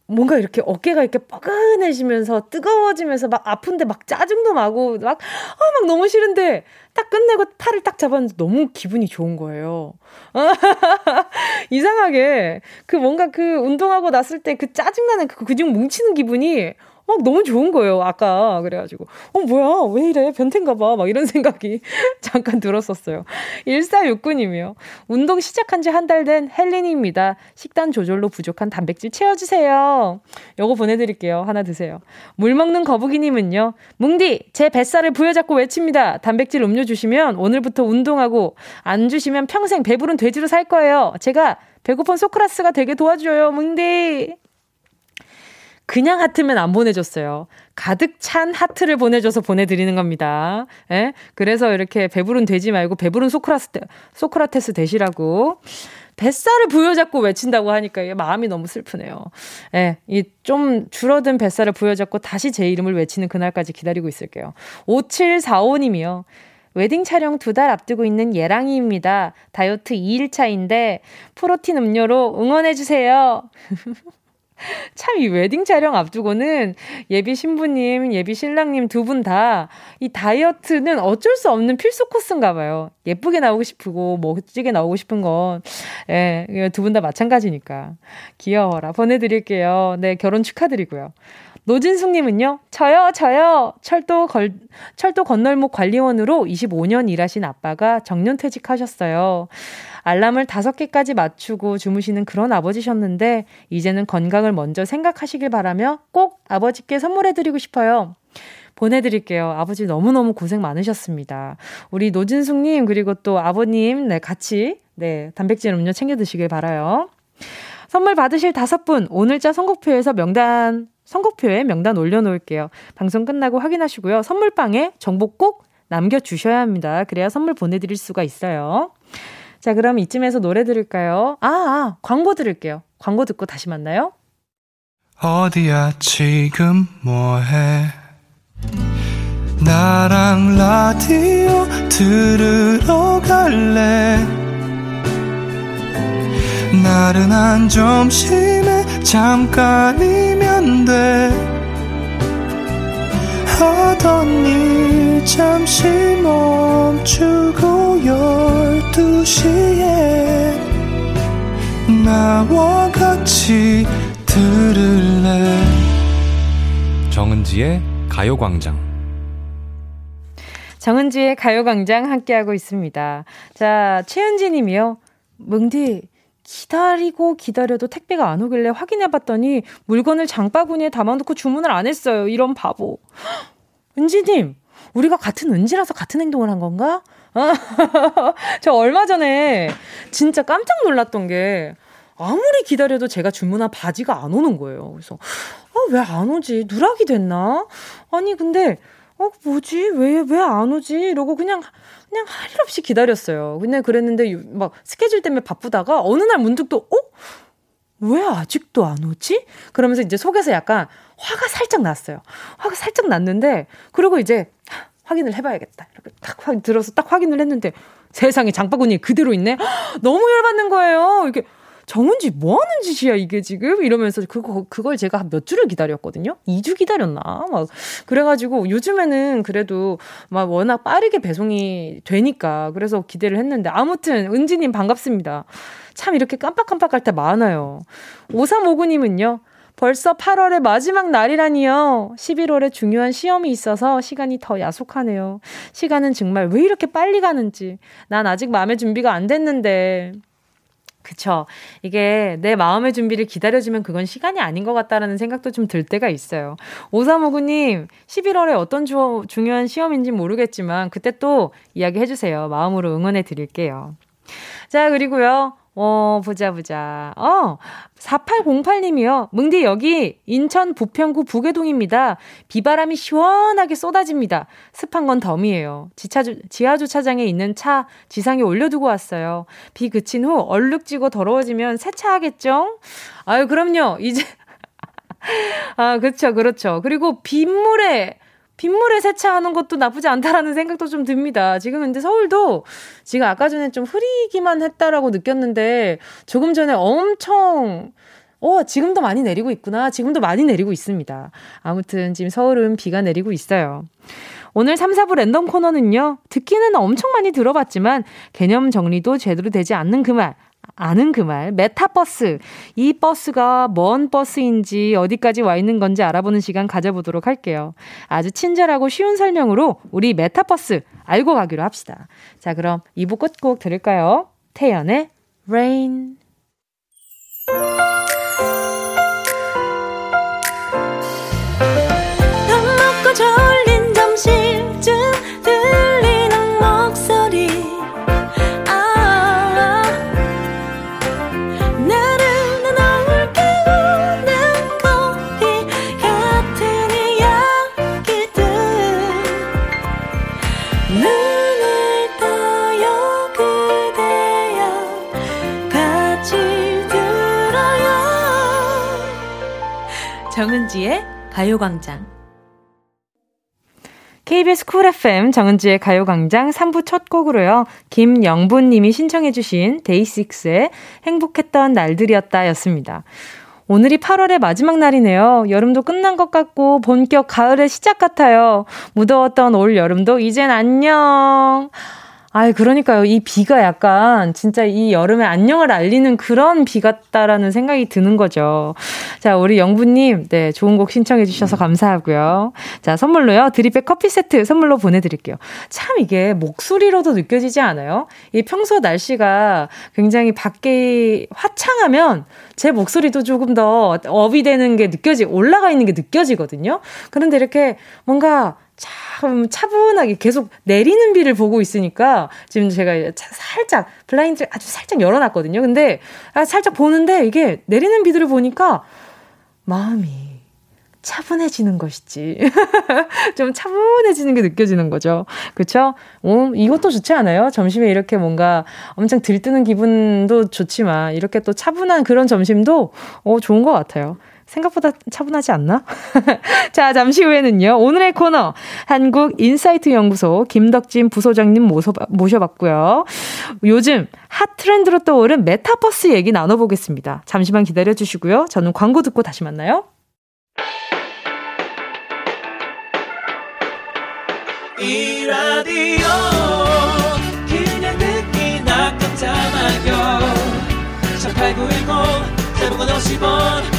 뭔가 이렇게 어깨가 이렇게 뻐근해지면서 뜨거워지면서 막 아픈데 막 짜증도 나고 막, 아, 막 너무 싫은데 딱 끝내고 팔을 딱 잡았는데 너무 기분이 좋은 거예요. [laughs] 이상하게 그 뭔가 그 운동하고 났을 때 그 짜증나는 그 근육 뭉치는 기분이 막 너무 좋은 거예요, 아까. 그래가지고, 어, 뭐야, 왜 이래? 변태인가 봐. 막 이런 [laughs] 생각이 잠깐 들었었어요. 1469님이요. 운동 시작한 지 한 달 된 헬린입니다. 식단 조절로 부족한 단백질 채워주세요. 요거 보내드릴게요. 하나 드세요. 물 먹는 거북이님은요. 뭉디, 제 뱃살을 부여잡고 외칩니다. 단백질 음료 주시면 오늘부터 운동하고 안 주시면 평생 배부른 돼지로 살 거예요. 제가 배고픈 소크라스가 되게 도와줘요, 뭉디. 그냥 하트면 안 보내줬어요. 가득 찬 하트를 보내줘서 보내드리는 겁니다. 예? 그래서 이렇게 배부른 되지 말고 배부른 소크라스, 소크라테스 되시라고. 뱃살을 부여잡고 외친다고 하니까 마음이 너무 슬프네요. 예, 이 좀 줄어든 뱃살을 부여잡고 다시 제 이름을 외치는 그날까지 기다리고 있을게요. 5745님이요. 웨딩 촬영 두 달 앞두고 있는 예랑이입니다. 다이어트 2일차인데 프로틴 음료로 응원해주세요. [laughs] [laughs] 참, 이 웨딩 촬영 앞두고는 예비 신부님, 예비 신랑님 두 분 다 이 다이어트는 어쩔 수 없는 필수 코스인가 봐요. 예쁘게 나오고 싶고, 멋지게 나오고 싶은 건, 예, 두 분 다 마찬가지니까. 귀여워라. 보내 드릴게요. 네, 결혼 축하드리고요. 노진숙님은요, 저요, 저요. 철도 걸, 철도 건널목 관리원으로 25년 일하신 아빠가 정년 퇴직하셨어요. 알람을 5개까지 맞추고 주무시는 그런 아버지셨는데, 이제는 건강을 먼저 생각하시길 바라며 꼭 아버지께 선물해드리고 싶어요. 보내드릴게요. 아버지 너무너무 고생 많으셨습니다. 우리 노진숙님, 그리고 또 아버님, 네, 같이, 네, 단백질 음료 챙겨 드시길 바라요. 선물 받으실 다섯 분, 오늘자 선곡표에서 명단 선곡표에 명단 올려놓을게요. 방송 끝나고 확인하시고요. 선물방에 정보 꼭 남겨주셔야 합니다. 그래야 선물 보내드릴 수가 있어요. 자, 그럼 이쯤에서 노래 들을까요? 아, 아 광고 들을게요. 광고 듣고 다시 만나요. 어디야, 지금 뭐해? 나랑 라디오 들으러 갈래? 나른한 점심에 잠깐이면 돼 하던 일 잠시 멈추고 열두 시에 나와 같이 들을래 정은지의 가요광장 정은지의 가요광장 함께하고 있습니다. 자, 최은지 님이요. 뭉디, 기다리고 기다려도 택배가 안 오길래 확인해 봤더니 물건을 장바구니에 담아놓고 주문을 안 했어요. 이런 바보. [gasps] 은지님, 우리가 같은 은지라서 같은 행동을 한 건가? [laughs] 저 얼마 전에 진짜 깜짝 놀랐던 게 아무리 기다려도 제가 주문한 바지가 안 오는 거예요. 그래서, 아, 왜 안 오지? 누락이 됐나? 아니, 근데, 어, 뭐지? 왜, 왜 안 오지? 이러고 그냥 그냥 할 일 없이 기다렸어요. 근데 그랬는데 막 스케줄 때문에 바쁘다가 어느 날 문득 또 어? 왜 아직도 안 오지? 그러면서 이제 속에서 약간 화가 살짝 났어요. 화가 살짝 났는데 그리고 이제 확인을 해봐야겠다. 이렇게 딱확 들어서 딱 확인을 했는데 세상에 장바구니 그대로 있네. [gasps] 너무 열받는 거예요. 이렇게 정은지 뭐 하는 짓이야 이게 지금 이러면서 그거 그걸 제가 한몇 주를 기다렸거든요. 2주 기다렸나 막 그래가지고 요즘에는 그래도 막 워낙 빠르게 배송이 되니까 그래서 기대를 했는데 아무튼 은지님 반갑습니다. 참 이렇게 깜빡깜빡할 때 많아요. 5359님은요. 벌써 8월의 마지막 날이라니요. 11월에 중요한 시험이 있어서 시간이 더 야속하네요. 시간은 정말 왜 이렇게 빨리 가는지. 난 아직 마음의 준비가 안 됐는데. 그쵸. 이게 내 마음의 준비를 기다려주면 그건 시간이 아닌 것 같다라는 생각도 좀 들 때가 있어요. 오사모구님, 11월에 어떤 주, 중요한 시험인지 모르겠지만, 그때 또 이야기 해주세요. 마음으로 응원해 드릴게요. 자, 그리고요. 어, 보자, 보자. 어, 4808님이요. 뭉디 여기 인천 부평구 부계동입니다. 비바람이 시원하게 쏟아집니다. 습한 건 덤이에요. 지차주, 지하주차장에 있는 차 지상에 올려두고 왔어요. 비 그친 후 얼룩지고 더러워지면 세차하겠죠? 아유, 그럼요. 이제. [laughs] 아, 그렇죠, 그렇죠. 그리고 빗물에 빗물에 세차하는 것도 나쁘지 않다라는 생각도 좀 듭니다. 지금 근데 서울도 지금 아까 전에 좀 흐리기만 했다라고 느꼈는데 조금 전에 엄청 어, 지금도 많이 내리고 있구나. 지금도 많이 내리고 있습니다. 아무튼 지금 서울은 비가 내리고 있어요. 오늘 3, 4부 랜덤 코너는요, 듣기는 엄청 많이 들어봤지만 개념 정리도 제대로 되지 않는 그 말, 아는 그 말, 메타버스. 이 버스가 뭔 버스인지 어디까지 와 있는 건지 알아보는 시간 가져보도록 할게요. 아주 친절하고 쉬운 설명으로 우리 메타버스 알고 가기로 합시다. 자, 그럼 2부 끝곡 들을까요? 태연의 Rain. 정은지의 가요광장 KBS 쿨 FM 정은지의 가요광장 3부 첫 곡으로요. 김영분님이 신청해주신 데이식스의 행복했던 날들이었다 였습니다. 오늘이 8월의 마지막 날이네요. 여름도 끝난 것 같고 본격 가을의 시작 같아요. 무더웠던 올 여름도 이젠 안녕. 아이, 그러니까요. 이 비가 약간 진짜 이 여름에 안녕을 알리는 그런 비 같다라는 생각이 드는 거죠. 자, 우리 영부님, 네, 좋은 곡 신청해주셔서 감사하고요. 자, 선물로요. 드립백 커피 세트 선물로 보내드릴게요. 참 이게 목소리로도 느껴지지 않아요? 이 평소 날씨가 굉장히 밖에 화창하면 제 목소리도 조금 더 업이 되는 게 느껴지, 올라가 있는 게 느껴지거든요. 그런데 이렇게 뭔가 참 차분하게 계속 내리는 비를 보고 있으니까 지금 제가 살짝 블라인드 아주 살짝 열어놨거든요. 근데 아, 살짝 보는데 이게 내리는 비들을 보니까 마음이 차분해지는 것이지. [laughs] 좀 차분해지는 게 느껴지는 거죠. 그쵸? 어, 이것도 좋지 않아요? 점심에 이렇게 뭔가 엄청 들뜨는 기분도 좋지만, 이렇게 또 차분한 그런 점심도, 어, 좋은 것 같아요. 생각보다 차분하지 않나? [laughs] 자, 잠시 후에는요. 오늘의 코너 한국 인사이트 연구소 김덕진 부소장님 모셔봤고요. 요즘 핫 트렌드로 떠오른 메타버스 얘기 나눠보겠습니다. 잠시만 기다려 주시고요. 저는 광고 듣고 다시 만나요. 이 라디오 그냥 듣기나 깜짝마요 18910 대목원 50원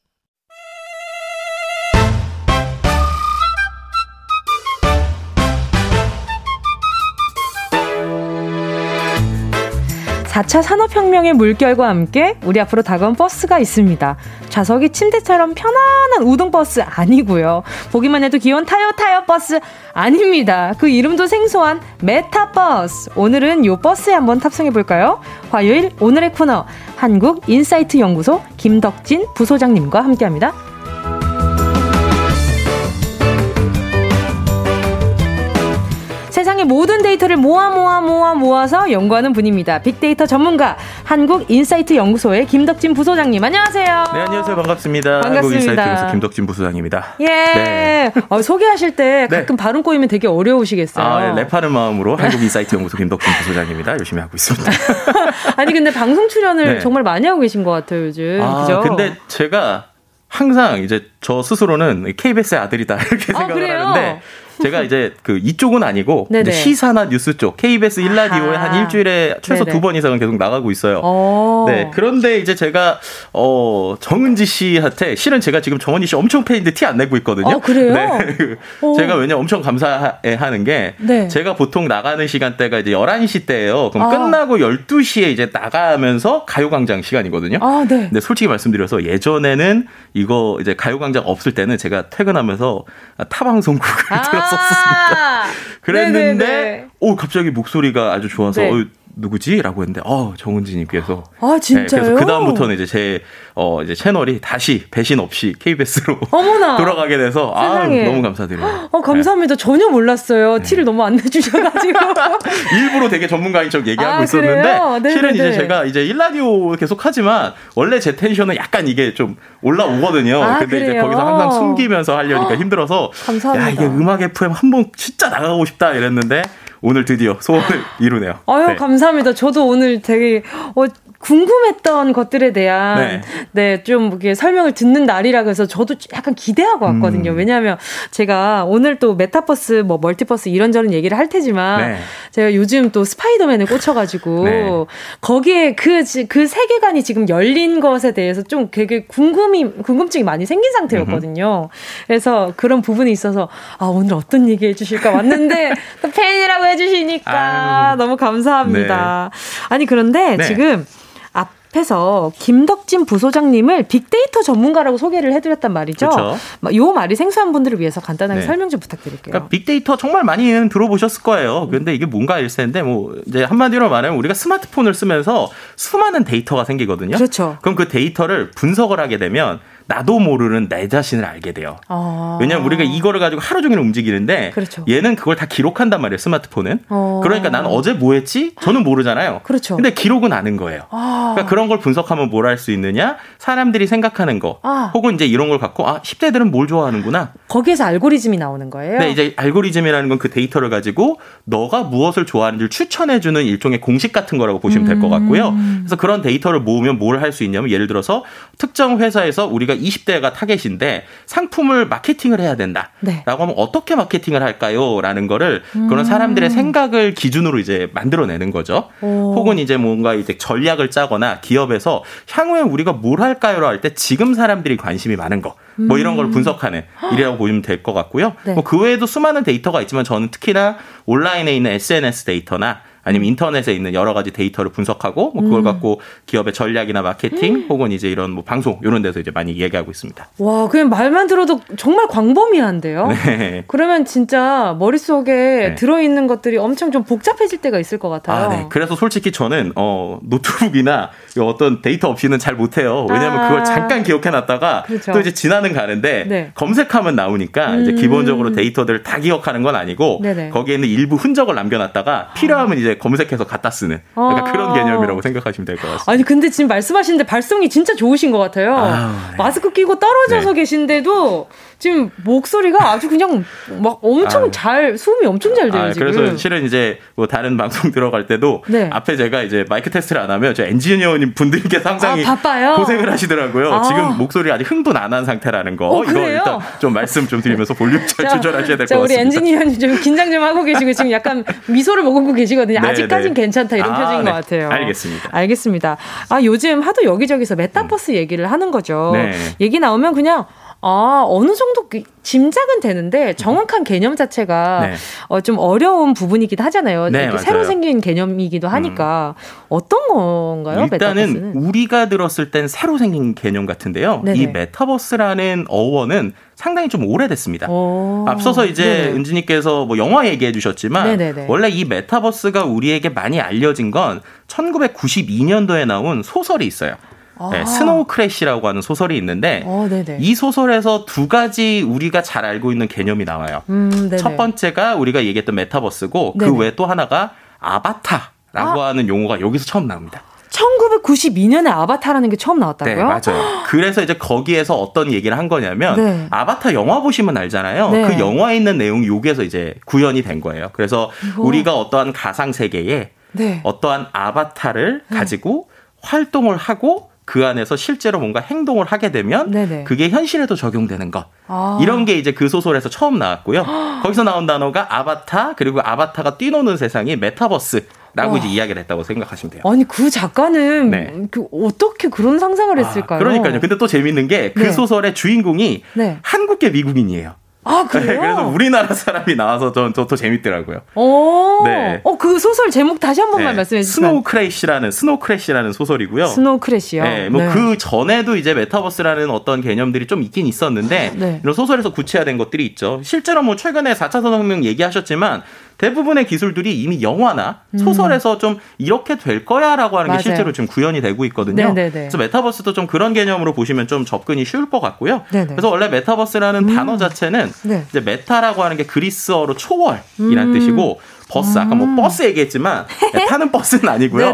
4차 산업혁명의 물결과 함께 우리 앞으로 다가온 버스가 있습니다. 좌석이 침대처럼 편안한 우등버스 아니고요. 보기만 해도 귀여운 타요 타요 버스 아닙니다. 그 이름도 생소한 메타버스. 오늘은 요 버스에 한번 탑승해 볼까요? 화요일 오늘의 코너 한국 인사이트 연구소 김덕진 부소장님과 함께합니다. 모든 데이터를 모아 모아 모아 모아서 연구하는 분입니다. 빅데이터 전문가 한국 인사이트 연구소의 김덕진 부소장님 안녕하세요. 네 안녕하세요 반갑습니다. 반갑습니다. 한국 인사이트 연구소 김덕진 부소장입니다. 예. 네. 어, 소개하실 때 네. 가끔 네. 발음 꼬이면 되게 어려우시겠어요. 아, 네, 랩하는 마음으로 한국 인사이트 연구소 김덕진 부소장입니다. 열심히 하고 있습니다. [laughs] 아니 근데 방송 출연을 네. 정말 많이 하고 계신 것 같아요 요즘. 아, 그죠? 근데 제가 항상 이제 저 스스로는 KBS의 아들이다 이렇게 아, 생각을 아, 하는데 제가 이제 그 이쪽은 아니고 시사나 뉴스 쪽 KBS 1라디오에 한 일주일에 최소 두 번 이상은 계속 나가고 있어요. 오. 네. 그런데 이제 제가 어 정은지 씨한테 실은 제가 지금 정은지 씨 엄청 팬인데 티 안 내고 있거든요. 어, 그래요? 네. [laughs] 제가 왜냐 엄청 감사해 하는 게 네. 제가 보통 나가는 시간대가 이제 11시 때예요. 그럼 아. 끝나고 12시에 이제 나가면서 가요광장 시간이거든요. 아, 네. 근데 솔직히 말씀드려서 예전에는 이거 이제 가요광장 없을 때는 제가 퇴근하면서 타방송국을 아. [laughs] 들었 었습니다. [laughs] 그랬는데 네네네. 오 갑자기 목소리가 아주 좋아서 네. 어, 누구지? 라고 했는데, 어, 정은지님께서. 아, 진짜요? 네, 그래서 그다음부터는 이제 제, 어, 이제 채널이 다시 배신 없이 KBS로 [laughs] 어머나. 돌아가게 돼서, 아, 너무 감사드려요. 어, 감사합니다. 네. 전혀 몰랐어요. 네. 티를 너무 안 내주셔가지고. [laughs] 일부러 되게 전문가인 척 얘기하고 아, 있었는데, 실은 이제 제가 이제 일라디오 계속 하지만, 원래 제 텐션은 약간 이게 좀 올라오거든요. 아, 근데 그래요? 이제 거기서 항상 숨기면서 하려니까 힘들어서, [gasps] 감사합니다. 야, 이게 음악 FM 한 번 진짜 나가고 싶다 이랬는데, 오늘 드디어 소원을 이루네요. 아유, 네. 감사합니다. 저도 오늘 되게, 어, 궁금했던 것들에 대한 네, 네좀 이렇게 설명을 듣는 날이라 그래서 저도 약간 기대하고 왔거든요. 음. 왜냐하면 제가 오늘 또 메타버스 뭐 멀티버스 이런저런 얘기를 할 테지만 네. 제가 요즘 또 스파이더맨을 꽂혀가지고 [laughs] 네. 거기에 그그 세계관이 지금 열린 것에 대해서 좀 되게 궁금이 궁금증이 많이 생긴 상태였거든요. 그래서 그런 부분이 있어서 아 오늘 어떤 얘기 해주실까 왔는데 [laughs] 또 팬이라고 해주시니까 아유. 너무 감사합니다. 네. 아니 그런데 네. 지금 앞에서 김덕진 부소장님을 빅데이터 전문가라고 소개를 해드렸단 말이죠. 그렇죠. 요 말이 생소한 분들을 위해서 간단하게 네. 설명 좀 부탁드릴게요. 그러니까 빅데이터 정말 많이는 들어보셨을 거예요. 그런데 이게 뭔가 일 텐데 뭐 이제 한마디로 말하면 우리가 스마트폰을 쓰면서 수많은 데이터가 생기거든요. 그렇죠. 그럼 그 데이터를 분석을 하게 되면 나도 모르는 내 자신을 알게 돼요. 아. 왜냐면 우리가 이거를 가지고 하루 종일 움직이는데 그렇죠. 얘는 그걸 다 기록한단 말이에요. 스마트폰은. 어. 그러니까 난 어제 뭐 했지? 저는 모르잖아요. 그렇죠. 근데 기록은 아는 거예요. 아. 그러니까 그런 걸 분석하면 뭘 할 수 있느냐? 사람들이 생각하는 거 아. 혹은 이제 이런 걸 갖고 아, 10대들은 뭘 좋아하는구나. 거기에서 알고리즘이 나오는 거예요. 네, 이제 알고리즘이라는 건 그 데이터를 가지고 너가 무엇을 좋아하는지를 추천해 주는 일종의 공식 같은 거라고 보시면 될 것 같고요. 음. 그래서 그런 데이터를 모으면 뭘 할 수 있냐면 예를 들어서 특정 회사에서 우리가 20대가 타겟인데 상품을 마케팅을 해야 된다. 네. 라고 하면 어떻게 마케팅을 할까요? 라는 거를 음. 그런 사람들의 생각을 기준으로 이제 만들어내는 거죠. 오. 혹은 이제 뭔가 이제 전략을 짜거나 기업에서 향후에 우리가 뭘 할까요? 할때 지금 사람들이 관심이 많은 거. 뭐 이런 걸 음. 분석하는 일이라고 보시면 될 것 같고요. 네. 뭐그 외에도 수많은 데이터가 있지만 저는 특히나 온라인에 있는 SNS 데이터나 아니면 인터넷에 있는 여러 가지 데이터를 분석하고 뭐 그걸 음. 갖고 기업의 전략이나 마케팅 음. 혹은 이제 이런 뭐 방송 이런 데서 이제 많이 얘기하고 있습니다. 와, 그냥 말만 들어도 정말 광범위한데요. [laughs] 네. 그러면 진짜 머릿속에 네. 들어 있는 것들이 엄청 좀 복잡해질 때가 있을 것 같아요. 아, 네. 그래서 솔직히 저는 어 노트북이나 어떤 데이터 없이는 잘 못 해요. 왜냐하면 아. 그걸 잠깐 기억해 놨다가 그렇죠. 또 이제 지나는 가는데 네. 검색하면 나오니까 음. 이제 기본적으로 데이터들을 다 기억하는 건 아니고 네네. 거기에 있는 일부 흔적을 남겨 놨다가 필요하면 이제 검색해서 갖다 쓰는 약간 아. 그런 개념이라고 생각하시면 될 것 같습니다. 아니 근데 지금 말씀하시는데 발성이 진짜 좋으신 것 같아요. 아, 네. 마스크 끼고 떨어져서 네. 계신데도 지금 목소리가 아주 그냥 막 엄청 아, 잘 수음이 엄청 잘 돼요 아, 지금. 그래서 실은 이제 뭐 다른 방송 들어갈 때도 네. 앞에 제가 이제 마이크 테스트를 안 하면 저 엔지니어님 분들께 상당히 아, 고생을 하시더라고요. 아. 지금 목소리 아직 흥분 안 한 상태라는 거. 어, 이거 일단 좀 말씀 좀 드리면서 볼륨 잘 [laughs] 조절하셔야 될 것 같습니다. 우리 엔지니어님 좀 긴장 좀 하고 계시고 지금 약간 미소를 머금고 계시거든요. 네, 아직까진 네. 괜찮다 이런 아, 표정인 네. 것 같아요. 알겠습니다. 알겠습니다. 아 요즘 하도 여기저기서 메타버스 음. 얘기를 하는 거죠. 네. 얘기 나오면 그냥 아, 어느 정도 그 짐작은 되는데 정확한 개념 자체가 네. 어, 좀 어려운 부분이기도 하잖아요. 네, 새로 생긴 개념이기도 하니까 음. 어떤 건가요? 일단은 메타버스는? 우리가 들었을 땐 새로 생긴 개념 같은데요. 네네. 이 메타버스라는 어원은 상당히 좀 오래됐습니다. 오. 앞서서 이제 네네. 은지님께서 뭐 영화 얘기해 주셨지만 네네네. 원래 이 메타버스가 우리에게 많이 알려진 건 1992년도에 나온 소설이 있어요. 네, 스노우 크래시라고 하는 소설이 있는데 어, 이 소설에서 두 가지 우리가 잘 알고 있는 개념이 나와요. 음, 첫 번째가 우리가 얘기했던 메타버스고 그 네네. 그 외에 또 하나가 아바타라고 아. 하는 용어가 여기서 처음 나옵니다. 1992년에 아바타라는 게 처음 나왔다고요? 네, 맞아요. 그래서 이제 거기에서 어떤 얘기를 한 거냐면 네. 아바타 영화 보시면 알잖아요. 네. 그 영화에 있는 내용이 여기에서 이제 구현이 된 거예요. 그래서 이거. 우리가 어떠한 가상 세계에 네. 어떠한 아바타를 네. 가지고 활동을 하고 그 안에서 실제로 뭔가 행동을 하게 되면 네네. 그게 현실에도 적용되는 것. 아. 이런 게 이제 그 소설에서 처음 나왔고요. 거기서 나온 단어가 아바타 그리고 아바타가 뛰노는 세상이 메타버스. 라고 와. 이제 이야기를 했다고 생각하시면 돼요. 아니 그 작가는 네. 그 어떻게 그런 상상을 아, 했을까요? 그러니까요. 근데 또 재밌는 게그 네. 소설의 주인공이 네. 한국계 미국인이에요. 아, [laughs] 그래요? 네, 그래서 우리나라 사람이 나와서 전 더, 더 재밌더라고요. 오. 네. 어, 그 소설 제목 다시 한 번만 네. 말씀해 주세요. 스노우 크래시라는, 스노우 크래시라는 소설이고요. 스노우 크래시요? 네. 뭐그 전에도 이제 메타버스라는 어떤 개념들이 좀 있긴 있었는데, 네. 이런 소설에서 구체화된 것들이 있죠. 실제로 뭐 최근에 4차 산업혁명 얘기하셨지만, 대부분의 기술들이 이미 영화나 음. 소설에서 좀 이렇게 될 거야라고 하는 맞아요. 게 실제로 지금 구현이 되고 있거든요. 네네네. 그래서 메타버스도 좀 그런 개념으로 보시면 좀 접근이 쉬울 것 같고요. 네네. 그래서 원래 메타버스라는 음. 단어 자체는 네. 이제 메타라고 하는 게 그리스어로 초월이란 음. 뜻이고 버스 아까 뭐 음. 버스 얘기했지만 [laughs] 타는 버스는 아니고요.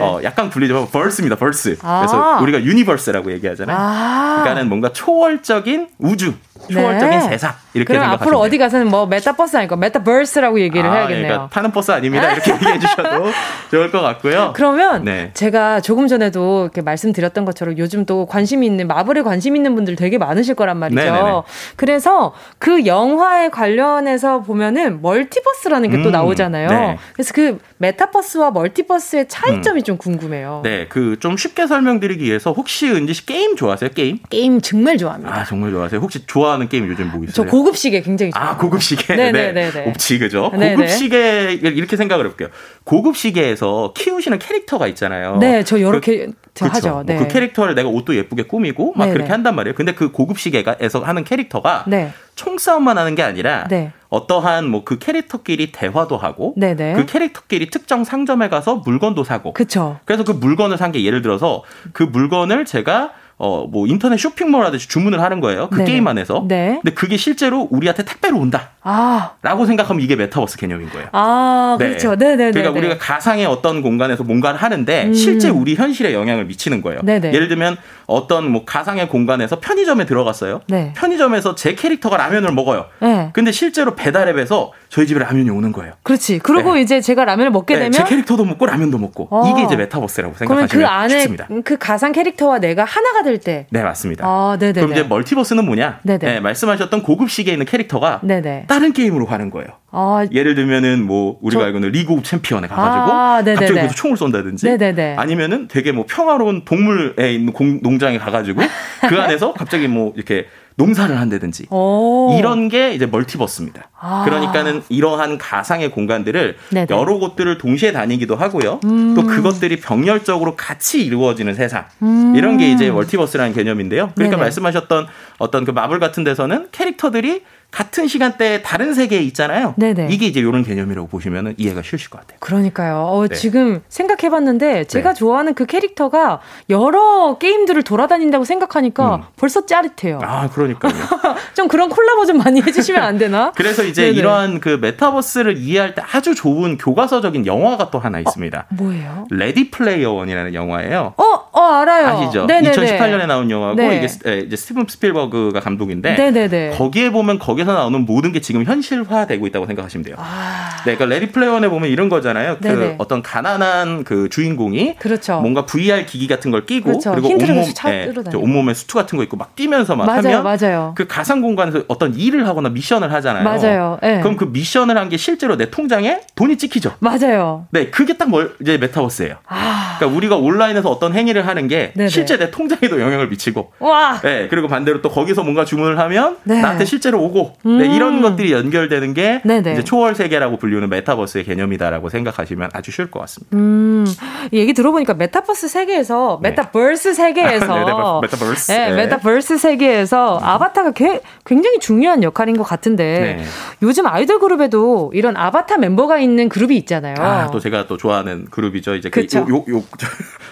어, 약간 굴리죠. verse입니다. verse. 아. 그래서 우리가 universe라고 얘기하잖아요. 아. 그러니까는 뭔가 초월적인 우주 초월적인 네. 세상 이렇게 그럼 앞으로 어디 가서는 뭐 메타버스 아니고 메타버스라고 얘기를 아, 해야겠네요. 그러니까 타는 버스 아닙니다. 이렇게 [laughs] 얘기해 주셔도 좋을 것 같고요. 그러면 네. 제가 조금 전에도 이렇게 말씀드렸던 것처럼 요즘 또 관심 있는 마블에 관심 있는 분들 되게 많으실 거란 말이죠. 네네네. 그래서 그 영화에 관련해서 보면은 multiverse라는 게 또 음, 나오잖아요. 네. 그래서 그 메타버스와 multiverse의 차이점이 음. 좀 궁금해요. 네, 그 좀 쉽게 설명드리기 위해서 혹시 은지 씨 게임 좋아하세요? 게임? 게임 정말 좋아합니다. 아 정말 좋아하세요. 혹시 좋아 하는 게임 요즘 뭐 있어요? 저 고급 시계 굉장히 좋아해요. 아 고급 시계. 네네네. 네. 옵치 그죠? 네네. 고급 시계 이렇게 생각을 해 볼게요. 고급 시계에서 키우시는 캐릭터가 있잖아요. 네, 저 여러 그, 캐릭터 하죠. 뭐 네. 뭐그 캐릭터를 내가 옷도 예쁘게 꾸미고 막 네네. 그렇게 한단 말이에요. 근데 그 고급 시계가에서 하는 캐릭터가 네. 총싸움만 하는 게 아니라 네. 어떠한 뭐 그 캐릭터끼리 대화도 하고 네네. 그 캐릭터끼리 특정 상점에 가서 물건도 사고. 그쵸. 그래서 그 물건을 산 게 예를 들어서 그 물건을 제가 어, 뭐 인터넷 쇼핑몰 하듯이 주문을 하는 거예요. 그 네네. 게임 안에서. 네. 근데 그게 실제로 우리한테 택배로 온다. 아. 라고 생각하면 이게 메타버스 개념인 거예요. 아, 네. 그렇죠. 네 네 그러니까 우리가 가상의 어떤 공간에서 뭔가를 하는데 음. 실제 우리 현실에 영향을 미치는 거예요. 네네. 예를 들면 어떤 뭐 가상의 공간에서 편의점에 들어갔어요. 네. 편의점에서 제 캐릭터가 라면을 먹어요. 네. 근데 실제로 배달앱에서 저희 집에 라면이 오는 거예요. 그렇지. 그리고 네. 이제 제가 라면을 먹게 네, 되면 제 캐릭터도 먹고 라면도 먹고 어. 이게 이제 메타버스라고 생각하시면 그 안에 쉽습니다. 그 가상 캐릭터와 내가 하나가 될 때. 네 맞습니다. 아, 네네. 그럼 이제 multiverse는 뭐냐? 네네. 네, 말씀하셨던 고급 시계에 있는 캐릭터가 네네. 다른 게임으로 가는 거예요. 아, 예를 들면은 뭐 우리가 저... 알고는 리그 오브 챔피언에 가가지고 아, 갑자기 그래서 총을 쏜다든지 네네네. 아니면은 되게 뭐 평화로운 동물에 있는 공, 농장에 가가지고 [laughs] 그 안에서 갑자기 뭐 이렇게 농사를 한다든지 오. 이런 게 이제 멀티버스입니다. 아. 그러니까는 이러한 가상의 공간들을 네네. 여러 곳들을 동시에 다니기도 하고요. 음. 또 그것들이 병렬적으로 같이 이루어지는 세상 음. 이런 게 이제 멀티버스라는 개념인데요. 그러니까 네네. 말씀하셨던 어떤 그 마블 같은 데서는 캐릭터들이 같은 시간대에 다른 세계에 있잖아요. 네네. 이게 이제 이런 개념이라고 보시면 이해가 쉬우실 것 같아요. 그러니까요. 어, 네. 지금 생각해봤는데 제가 네. 좋아하는 그 캐릭터가 여러 게임들을 돌아다닌다고 생각하니까 음. 벌써 짜릿해요. 아, 그러니까요. [laughs] 좀 그런 콜라보 좀 많이 해주시면 안 되나? [laughs] 그래서 이제 네네. 이러한 그 메타버스를 이해할 때 아주 좋은 교과서적인 영화가 또 하나 있습니다. 어, 뭐예요? Ready Player One이라는 영화예요. 어, 어 알아요. 아시죠? 네네네. 2018년에 나온 영화고 네. 이게 이제 스티븐 스필버그가 감독인데 네네네. 거기에 보면 거기 서 나오는 모든 게 지금 현실화되고 있다고 생각하시면 돼요. 아... 네, 그러니까 Ready Player에 보면 이런 거잖아요. 그 네네. 그 어떤 가난한 그 주인공이 그렇죠. 뭔가 VR 기기 같은 걸 끼고 그렇죠. 그리고 온몸 네, 온몸에 수트 같은 거 입고 막 뛰면서 막 맞아요, 하면 맞아요. 그 가상 공간에서 어떤 일을 하거나 미션을 하잖아요. 맞아요. 네. 그럼 그 미션을 한 게 실제로 내 통장에 돈이 찍히죠. 맞아요. 네, 그게 딱 뭘 이제 메타버스예요. 아... 그러니까 우리가 온라인에서 어떤 행위를 하는 게 네네. 실제 내 통장에도 영향을 미치고, 와. 네, 그리고 반대로 또 거기서 뭔가 주문을 하면 네. 나한테 실제로 오고, 음. 네, 이런 음. 것들이 연결되는 게 네네. 이제 초월 세계라고 불리는 메타버스의 개념이다라고 생각하시면 아주 쉬울 것 같습니다. 음, 얘기 들어보니까 메타버스 세계에서 네. 메타버스 세계에서 [laughs] 네, 메타버스, 네, 네, 메타버스 세계에서 음. 아바타가 게, 굉장히 중요한 역할인 것 같은데 네. 요즘 아이돌 그룹에도 이런 아바타 멤버가 있는 그룹이 있잖아요. 아, 또 제가 또 좋아하는 그룹이죠. 이제 그 요, 요, 요,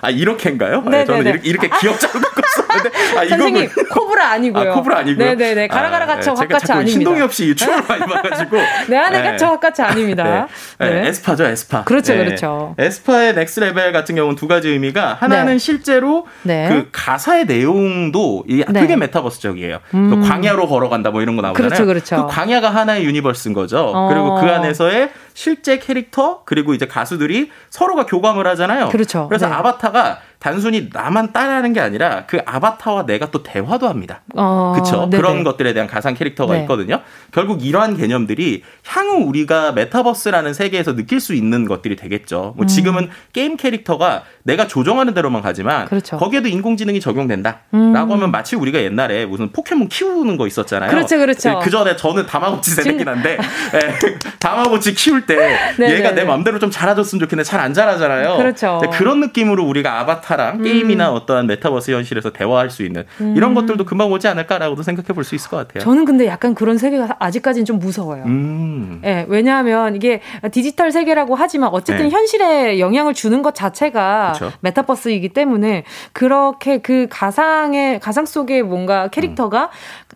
아 이렇게인가요? 네, 저는 이렇게, 이렇게 귀엽자고 듣고 있었는데 아, [laughs] 선생님 코브라 아니고요. 아, 코브라 아니고요. 네네네 가라가라 갇혀 아, 확 갇혀 아닙니다. 신동이 없이 춤을 많이 [laughs] 봐가지고 내 안에 갇혀 확 갇혀 아닙니다. 네. 네. 에스파죠 에스파. 그렇죠 그렇죠. 에스파의 Next Level 같은 경우는 두 가지 의미가 하나는 네. 실제로 네. 그 가사의 내용도 크게 네. 메타버스적이에요. 음. 그 광야로 걸어간다 뭐 이런 거 나오잖아요. 그렇죠 그렇죠. 그 광야가 하나의 universe인 거죠. 어. 그리고 그 안에서의 실제 캐릭터 그리고 이제 가수들이 서로가 교감을 하잖아요. 그렇죠. 그래서 네. 아바타가 단순히 나만 따라하는 게 아니라 그 아바타와 내가 또 대화도 합니다. 어, 그렇죠. 그런 것들에 대한 가상 캐릭터가 네. 있거든요. 결국 이러한 개념들이 향후 우리가 메타버스라는 세계에서 느낄 수 있는 것들이 되겠죠. 뭐 음. 지금은 게임 캐릭터가 내가 조정하는 대로만 가지만 그렇죠. 거기에도 인공지능이 적용된다라고 음. 하면 마치 우리가 옛날에 무슨 포켓몬 키우는 거 있었잖아요. 그렇죠, 그렇죠. 그 전에 저는 다마고치 세대긴 한데 네, [laughs] 다마고치 키울 때 [laughs] 얘가 내 맘대로 좀 자라줬으면 좋겠는데 잘 안 자라잖아요. 그렇죠. 그런 느낌으로 우리가 아바타랑 음. 게임이나 어떠한 메타버스 현실에서 대화할 수 있는 음. 이런 것들도 금방 오지 않을까라고도 생각해 볼 수 있을 것 같아요. 저는 근데 약간 그런 세계가 아직까지는 좀 무서워요. 음. 네, 왜냐하면 이게 디지털 세계라고 하지만 어쨌든 네. 현실에 영향을 주는 것 자체가 그렇죠. 메타버스이기 때문에 그렇게 그 가상의 가상 속에 뭔가 캐릭터가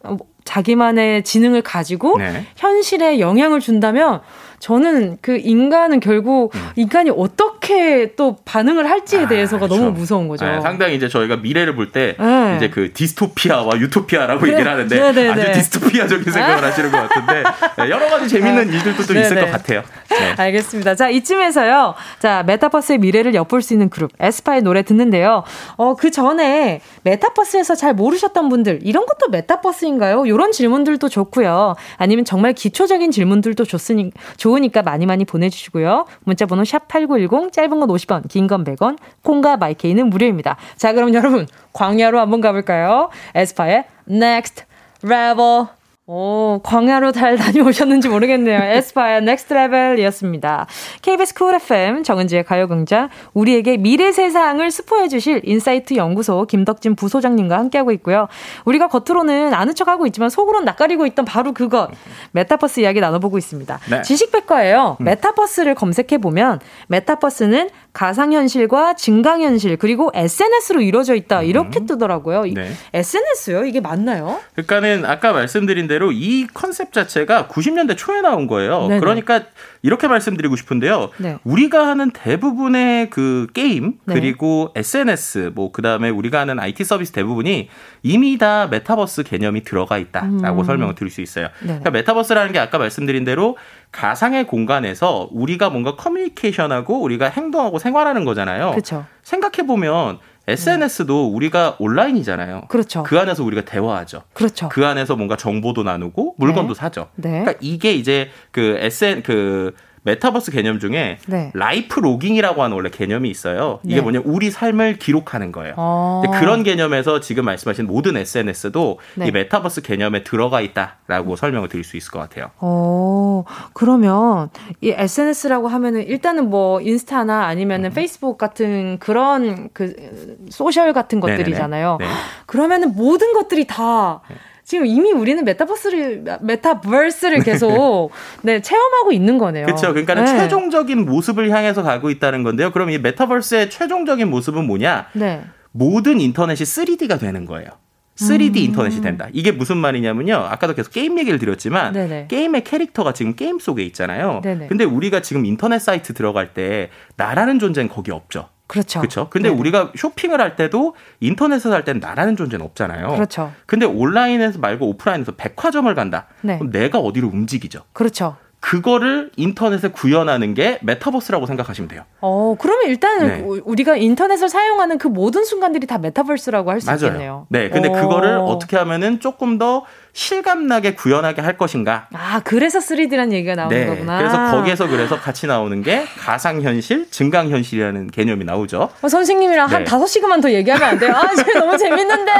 음. 자기만의 지능을 가지고 네. 현실에 영향을 준다면 저는 그 인간은 결국 음. 인간이 어떻게 또 반응을 할지에 아, 대해서가 그렇죠. 너무 무서운 거죠. 네, 상당히 이제 저희가 미래를 볼때 네. 이제 그 디스토피아와 유토피아라고 그래, 얘기를 하는데 네네네. 네, 아주 네. 디스토피아적인 생각을 하시는 것 같은데 네, 여러 가지 재밌는 아, 일들도 또 있을 것 같아요. 네. 알겠습니다. 자 이쯤에서요. 자 메타버스의 미래를 엿볼 수 있는 그룹 에스파의 노래 듣는데요. 어그 전에 메타버스에서 잘 모르셨던 분들 이런 것도 메타버스인가요? 이런 질문들도 좋고요. 아니면 정말 기초적인 질문들도 좋으니 좋 좋으니까 많이 많이 보내주시고요. 문자번호 샵 8910, 짧은 건 50원, 긴 건 100원, 콩과 마이케이는 무료입니다. 자, 그럼 여러분, 광야로 한번 가볼까요? 에스파의 Next Level. 오, 광야로 잘 [laughs] 다녀오셨는지 모르겠네요. 에스파의 Next Level이었습니다. KBS 쿨 FM 정은지의 가요광장 우리에게 미래 세상을 스포해 주실 인사이트 연구소 김덕진 부소장님과 함께하고 있고요. 우리가 겉으로는 아는 척하고 있지만 속으로는 낯가리고 있던 바로 그것 메타버스 이야기 나눠보고 있습니다. 네. 지식백과예요. 음. 메타버스를 검색해 보면 메타버스는 가상현실과 증강현실 그리고 SNS로 이루어져 있다 이렇게 음. 뜨더라고요. 네. SNS요? 이게 맞나요? 그러니까는 아까 말씀드린 대로 이 컨셉 자체가 90년대 초에 나온 거예요. 네네. 그러니까 이렇게 말씀드리고 싶은데요. 네. 우리가 하는 대부분의 그 게임 네. 그리고 SNS 뭐 그다음에 우리가 하는 IT 서비스 대부분이 이미 다 메타버스 개념이 들어가 있다라고 음. 설명을 드릴 수 있어요. 네. 그러니까 메타버스라는 게 아까 말씀드린 대로 가상의 공간에서 우리가 뭔가 커뮤니케이션하고 우리가 행동하고 생활하는 거잖아요. 그쵸. 생각해 보면 SNS도 음. 우리가 온라인이잖아요. 그렇죠. 그 안에서 우리가 대화하죠. 그렇죠. 그 안에서 뭔가 정보도 나누고 물건도 네. 사죠. 네. 그러니까 이게 이제 그 SN 그 메타버스 개념 중에 네. life logging이라고 하는 원래 개념이 있어요. 이게 네. 뭐냐 우리 삶을 기록하는 거예요. 어. 그런 개념에서 지금 말씀하신 모든 SNS도 네. 이 메타버스 개념에 들어가 있다라고 설명을 드릴 수 있을 것 같아요. 어, 그러면 이 SNS라고 하면은 일단은 뭐 인스타나 아니면은 음. 페이스북 같은 그런 그 소셜 같은 것들이잖아요. 네. 그러면은 모든 것들이 다 네. 지금 이미 우리는 메타버스를 메타버스를 계속 네, 체험하고 있는 거네요. 그렇죠. 그러니까 네. 최종적인 모습을 향해서 가고 있다는 건데요. 그럼 이 메타버스의 최종적인 모습은 뭐냐? 네. 모든 인터넷이 3D가 되는 거예요. 3D 음. 인터넷이 된다. 이게 무슨 말이냐면요. 아까도 계속 게임 얘기를 드렸지만 네네. 게임의 캐릭터가 지금 게임 속에 있잖아요. 네네. 근데 우리가 지금 인터넷 사이트 들어갈 때 나라는 존재는 거기 없죠. 그렇죠. 그렇죠. 근데 네 우리가 쇼핑을 할 때도 인터넷에서 할 때는 나라는 존재는 없잖아요. 그렇죠. 근데 온라인에서 말고 오프라인에서 백화점을 간다. 네. 그럼 내가 어디로 움직이죠. 그렇죠. 그거를 인터넷에 구현하는 게 메타버스라고 생각하시면 돼요. 어, 그러면 일단 네. 우리가 인터넷을 사용하는 그 모든 순간들이 다 메타버스라고 할 수 있겠네요. 네, 근데 오. 그거를 어떻게 하면은 조금 더 실감나게 구현하게 할 것인가? 아, 그래서 3D라는 얘기가 나오는 네, 거구나. 그래서 거기에서 그래서 같이 나오는 게 가상현실, 증강현실이라는 개념이 나오죠. 어, 선생님이랑 네. 한 5시간만 더 얘기하면 안 돼요? 아, 지금 [laughs] 너무 재밌는데!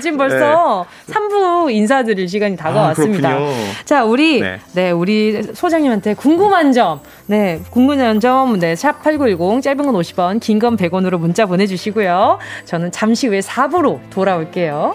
지금 벌써 네. 3부 인사드릴 시간이 다가왔습니다. 아, 자, 우리, 네. 네, 우리 소장님한테 궁금한 점, 네, 궁금한 점, 네, 샵8910, 짧은 건 50원, 긴 건 100원으로 문자 보내주시고요. 저는 잠시 후에 4부로 돌아올게요.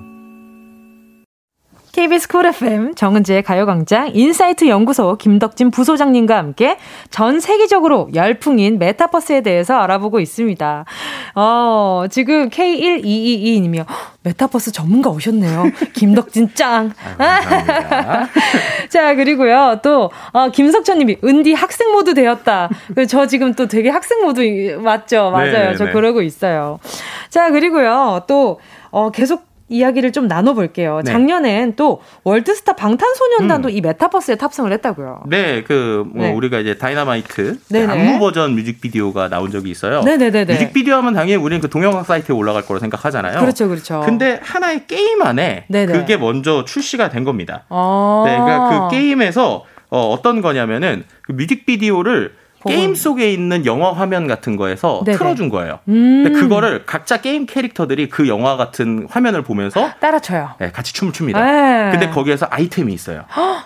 KBS 쿨 FM 정은지의 가요광장 인사이트 연구소 김덕진 부소장님과 함께 전 세계적으로 열풍인 메타버스에 대해서 알아보고 있습니다. 어, 지금 K1222님이요. 메타버스 전문가 오셨네요. 김덕진 짱. [laughs] [laughs] 자, 그리고요. 또, 어, 김석천 님이 은디 학생 모드 되었다. 그저 지금 또 되게 학생 모드 맞죠? 맞아요. 저 네, 네. 그러고 있어요. 자, 그리고요. 또, 어, 계속 이야기를 좀 나눠볼게요. 네. 작년엔 또 월드스타 방탄소년단도 음. 이 메타버스에 탑승을 했다고요. 네, 그, 뭐 네. 우리가 이제 다이너마이트 안무 버전 뮤직비디오가 나온 적이 있어요. 네네네. 뮤직비디오 하면 당연히 우리는 그 동영상 사이트에 올라갈 거로 생각하잖아요. 그렇죠, 그렇죠. 근데 하나의 게임 안에 네네. 그게 먼저 출시가 된 겁니다. 아~ 네, 그러니까 그 게임에서 어, 어떤 거냐면은 그 뮤직비디오를 게임 속에 있는 영화 화면 같은 거에서 네네. 틀어준 거예요. 음. 근데 그거를 각자 게임 캐릭터들이 그 영화 같은 화면을 보면서 따라춰요. 네, 같이 춤을 춥니다. 네. 근데 거기에서 아이템이 있어요.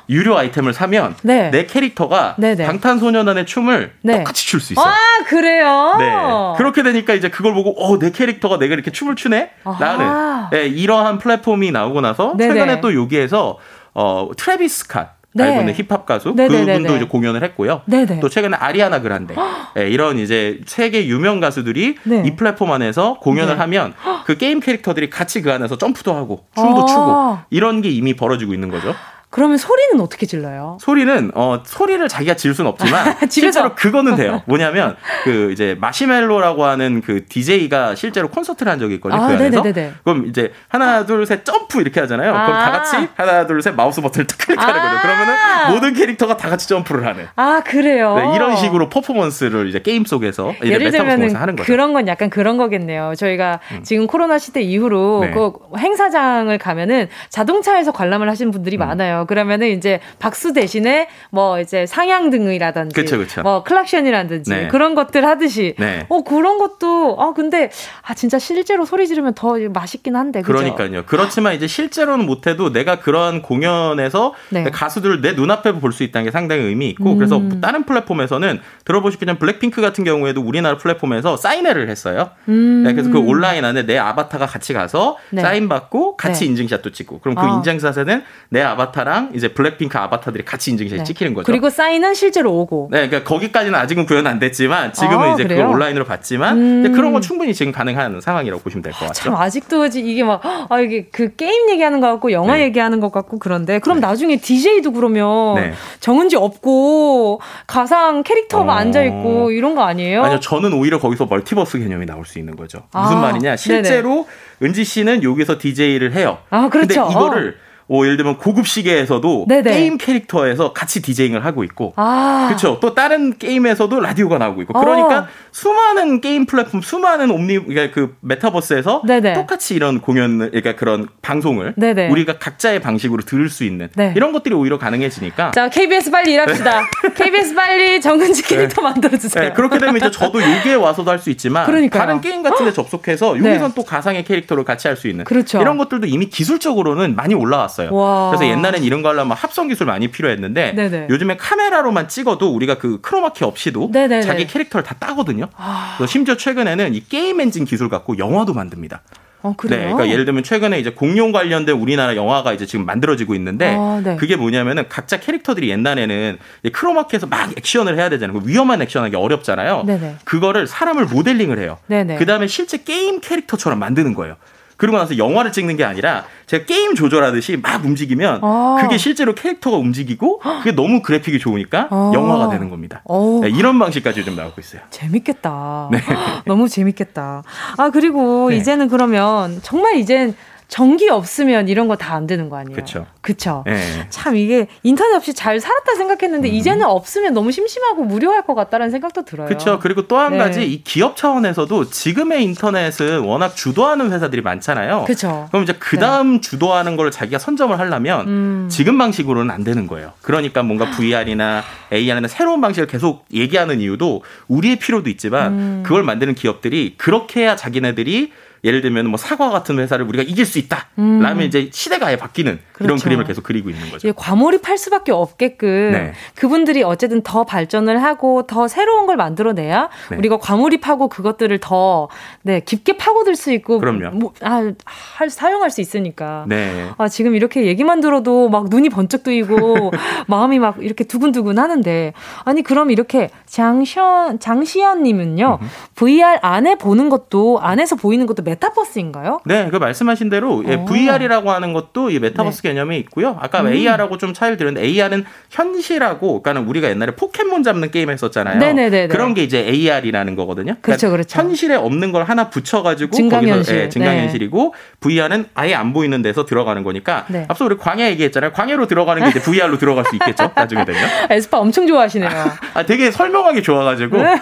유료 아이템을 사면 네. 내 캐릭터가 네네. 방탄소년단의 춤을 네. 똑같이 출 수 있어요. 아 그래요? 네. 그렇게 되니까 이제 그걸 보고 어 내 캐릭터가 내가 이렇게 춤을 추네? 라는 네, 이러한 플랫폼이 나오고 나서 최근에 또 여기에서 어 트래비스 스캇 네. 알고 있는 힙합 가수 네네네네. 그분도 이제 공연을 했고요. 네네. 또 최근에 아리아나 그란데 네, 이런 이제 세계 유명 가수들이 네. 이 플랫폼 안에서 공연을 네. 하면 그 게임 캐릭터들이 같이 그 안에서 점프도 하고 춤도 아~ 추고 이런 게 이미 벌어지고 있는 거죠. 그러면 소리는 어떻게 질러요? 소리는 어 소리를 자기가 지를 수는 없지만 [laughs] 실제로 그거는 돼요. 뭐냐면 그 이제 마시멜로라고 하는 그 DJ가 실제로 콘서트를 한 적이 있거든요. 아, 그 안에서 네네네네. 그럼 이제 하나 둘 셋 점프 이렇게 하잖아요. 아. 그럼 다 같이 하나 둘 셋 마우스 버튼을 딱 클릭하는 아. 거죠. 그러면은 모든 캐릭터가 다 같이 점프를 하는. 아 그래요. 네, 이런 식으로 퍼포먼스를 이제 게임 속에서 예를 들면 하는 거죠. 그런 건 약간 그런 거겠네요. 저희가 음. 지금 코로나 시대 이후로 네. 그 행사장을 가면은 자동차에서 관람을 하시는 분들이 음. 많아요. 그러면은 이제 박수 대신에 뭐 이제 상향 등이라든지 그쵸, 그쵸. 뭐 클락션이라든지 네. 그런 것들 하듯이 네. 어 그런 것도 아 근데 아 진짜 실제로 소리 지르면 더 맛있긴 한데 그죠? 그러니까요. 그렇지만 이제 실제로는 못 해도 내가 그런 공연에서 네. 가수들을 내 눈앞에 볼 수 있다는 게 상당히 의미 있고 음. 그래서 다른 플랫폼에서는 들어보시기 전 블랙핑크 같은 경우에도 우리나라 플랫폼에서 사인회를 했어요. 음. 네, 그래서 그 온라인 안에 내 아바타가 같이 가서 네. 사인 받고 같이 네. 인증샷도 찍고 그럼 그 아. 인증샷에는 내 아바타 랑 이제 블랙핑크 아바타들이 같이 인증샷이 네. 찍히는 거죠. 그리고 사인은 실제로 오고. 네, 그러니까 거기까지는 아직은 구현 안 됐지만 지금은 아, 이제 그래요? 그걸 온라인으로 봤지만 음. 그런 건 충분히 지금 가능한 상황이라고 보시면 될 것 같죠. 참 아직도 이게 막 아, 이게 그 게임 얘기하는 것 같고 영화 네. 얘기하는 것 같고 그런데 그럼 네. 나중에 DJ도 그러면 네. 정은지 없고 가상 캐릭터가 어... 앉아 있고 이런 거 아니에요? 아니요, 저는 오히려 거기서 멀티버스 개념이 나올 수 있는 거죠. 무슨 아, 말이냐? 실제로 네네. 은지 씨는 여기서 DJ를 해요. 아, 그렇죠. 근데 이거를 뭐 예를 들면 고급 시계에서도 네네. 게임 캐릭터에서 같이 디제잉을 하고 있고 아. 그렇죠. 또 다른 게임에서도 라디오가 나오고 있고 그러니까 어. 수많은 게임 플랫폼, 수많은 omni 그러니까 그 메타버스에서 네네. 똑같이 이런 공연을 그러니까 그런 방송을 네네. 우리가 각자의 방식으로 들을 수 있는 네. 이런 것들이 오히려 가능해지니까 자 KBS 빨리 일합시다. [laughs] KBS 빨리 정은지 네. 캐릭터 네. 만들어 주세요. 네. 그렇게 되면 이제 저도 여기에 와서도 할 수 있지만 그러니까요. 다른 게임 같은 데 접속해서 여기선 네. 또 가상의 캐릭터를 같이 할 수 있는 그렇죠. 이런 것들도 이미 기술적으로는 많이 올라왔어요. 나왔어요. 와. 그래서 옛날엔 이런 거 하려면 합성 기술 많이 필요했는데 네네. 요즘에 카메라로만 찍어도 우리가 그 크로마키 없이도 네네네. 자기 캐릭터를 다 따거든요. 아. 심지어 최근에는 이 게임 엔진 기술 갖고 영화도 만듭니다. 어, 그래요? 네, 그러니까 예를 들면 최근에 이제 공룡 관련된 우리나라 영화가 이제 지금 만들어지고 있는데 아, 네. 그게 뭐냐면은 각자 캐릭터들이 옛날에는 크로마키에서 막 액션을 해야 되잖아요. 위험한 액션하기 어렵잖아요. 네네. 그거를 사람을 모델링을 해요. 그 다음에 실제 게임 캐릭터처럼 만드는 거예요. 그러고 나서 영화를 찍는 게 아니라 제가 게임 조절하듯이 막 움직이면 아. 그게 실제로 캐릭터가 움직이고 그게 너무 그래픽이 좋으니까 아. 영화가 되는 겁니다. 네, 이런 방식까지 좀 나오고 있어요. 재밌겠다. 네. [laughs] 너무 재밌겠다. 아 그리고 네. 이제는 그러면 정말 이젠 전기 없으면 이런 거 다 안 되는 거 아니에요? 그렇죠. 그렇죠. 네. 참 이게 인터넷 없이 잘 살았다 생각했는데 음. 이제는 없으면 너무 심심하고 무료할 것 같다라는 생각도 들어요. 그렇죠. 그리고 또한 네. 가지 이 기업 차원에서도 지금의 인터넷은 워낙 주도하는 회사들이 많잖아요. 그렇죠. 그럼 이제 그 다음 네. 주도하는 걸 자기가 선점을 하려면 음. 지금 방식으로는 안 되는 거예요. 그러니까 뭔가 VR이나 AR이나 새로운 방식을 계속 얘기하는 이유도 우리의 필요도 있지만 음. 그걸 만드는 기업들이 그렇게 해야 자기네들이 예를 들면 뭐 사과 같은 회사를 우리가 이길 수 있다. 음. 라면 이제 시대가 아예 바뀌는 그렇죠. 이런 그림을 계속 그리고 있는 거죠. 예, 과몰입할 수밖에 없게끔 네. 그분들이 어쨌든 더 발전을 하고 더 새로운 걸 만들어내야 네. 우리가 과몰입하고 그것들을 더 네, 깊게 파고들 수 있고 그럼요. 뭐, 아, 할, 사용할 수 있으니까. 네. 아, 지금 이렇게 얘기만 들어도 막 눈이 번쩍 뜨이고 [laughs] 마음이 막 이렇게 두근두근 하는데 아니 그럼 이렇게 장시연 장시연 님은요. VR 안에 보는 것도 안에서 보이는 것도 메타버스인가요? 네, 그 말씀하신 대로 예, 어. VR이라고 하는 것도 이 메타버스 네. 개념이 있고요. 아까 음. AR하고 좀 차이를 드렸는데 AR은 현실하고 그러니까 우리가 옛날에 포켓몬 잡는 게임 했었잖아요. 네네네. 그런 게 이제 AR이라는 거거든요. 그러니까 그렇죠, 그렇죠. 현실에 없는 걸 하나 붙여가지고 증강현실. 거기서 예, 증강현실이고 네. VR은 아예 안 보이는 데서 들어가는 거니까 네. 앞서 우리 광야 얘기했잖아요. 광야로 들어가는 게 이제 [laughs] VR로 들어갈 수 있겠죠. 나중에 되면. [laughs] 에스파 엄청 좋아하시네요. 아, 되게 설명하기 좋아가지고. 네.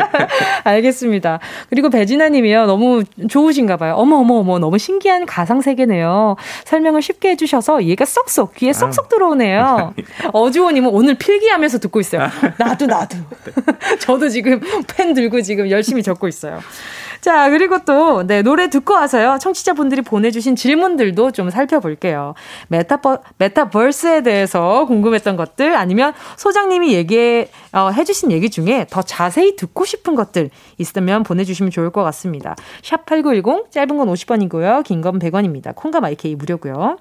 [laughs] 알겠습니다. 그리고 배진아님이요. 너무 좋 으신가 봐요. 어머 어머 어머 너무 신기한 가상 세계네요. 설명을 쉽게 해주셔서 얘가 쏙쏙 귀에 쏙쏙 들어오네요. [laughs] 어주호님은 오늘 필기하면서 듣고 있어요. 나도 나도. [laughs] [laughs] 저도 지금 펜 들고 지금 열심히 적고 있어요. 자, 그리고 또, 네, 노래 듣고 와서요. 청취자분들이 보내주신 질문들도 좀 살펴볼게요. 메타버, 메타버스에 대해서 궁금했던 것들, 아니면 소장님이 얘기해, 어, 해주신 얘기 중에 더 자세히 듣고 싶은 것들 있으면 보내주시면 좋을 것 같습니다. 샵8910, 짧은 건 50원이고요. 긴 건 100원입니다. 콩과 마이케이 무료고요.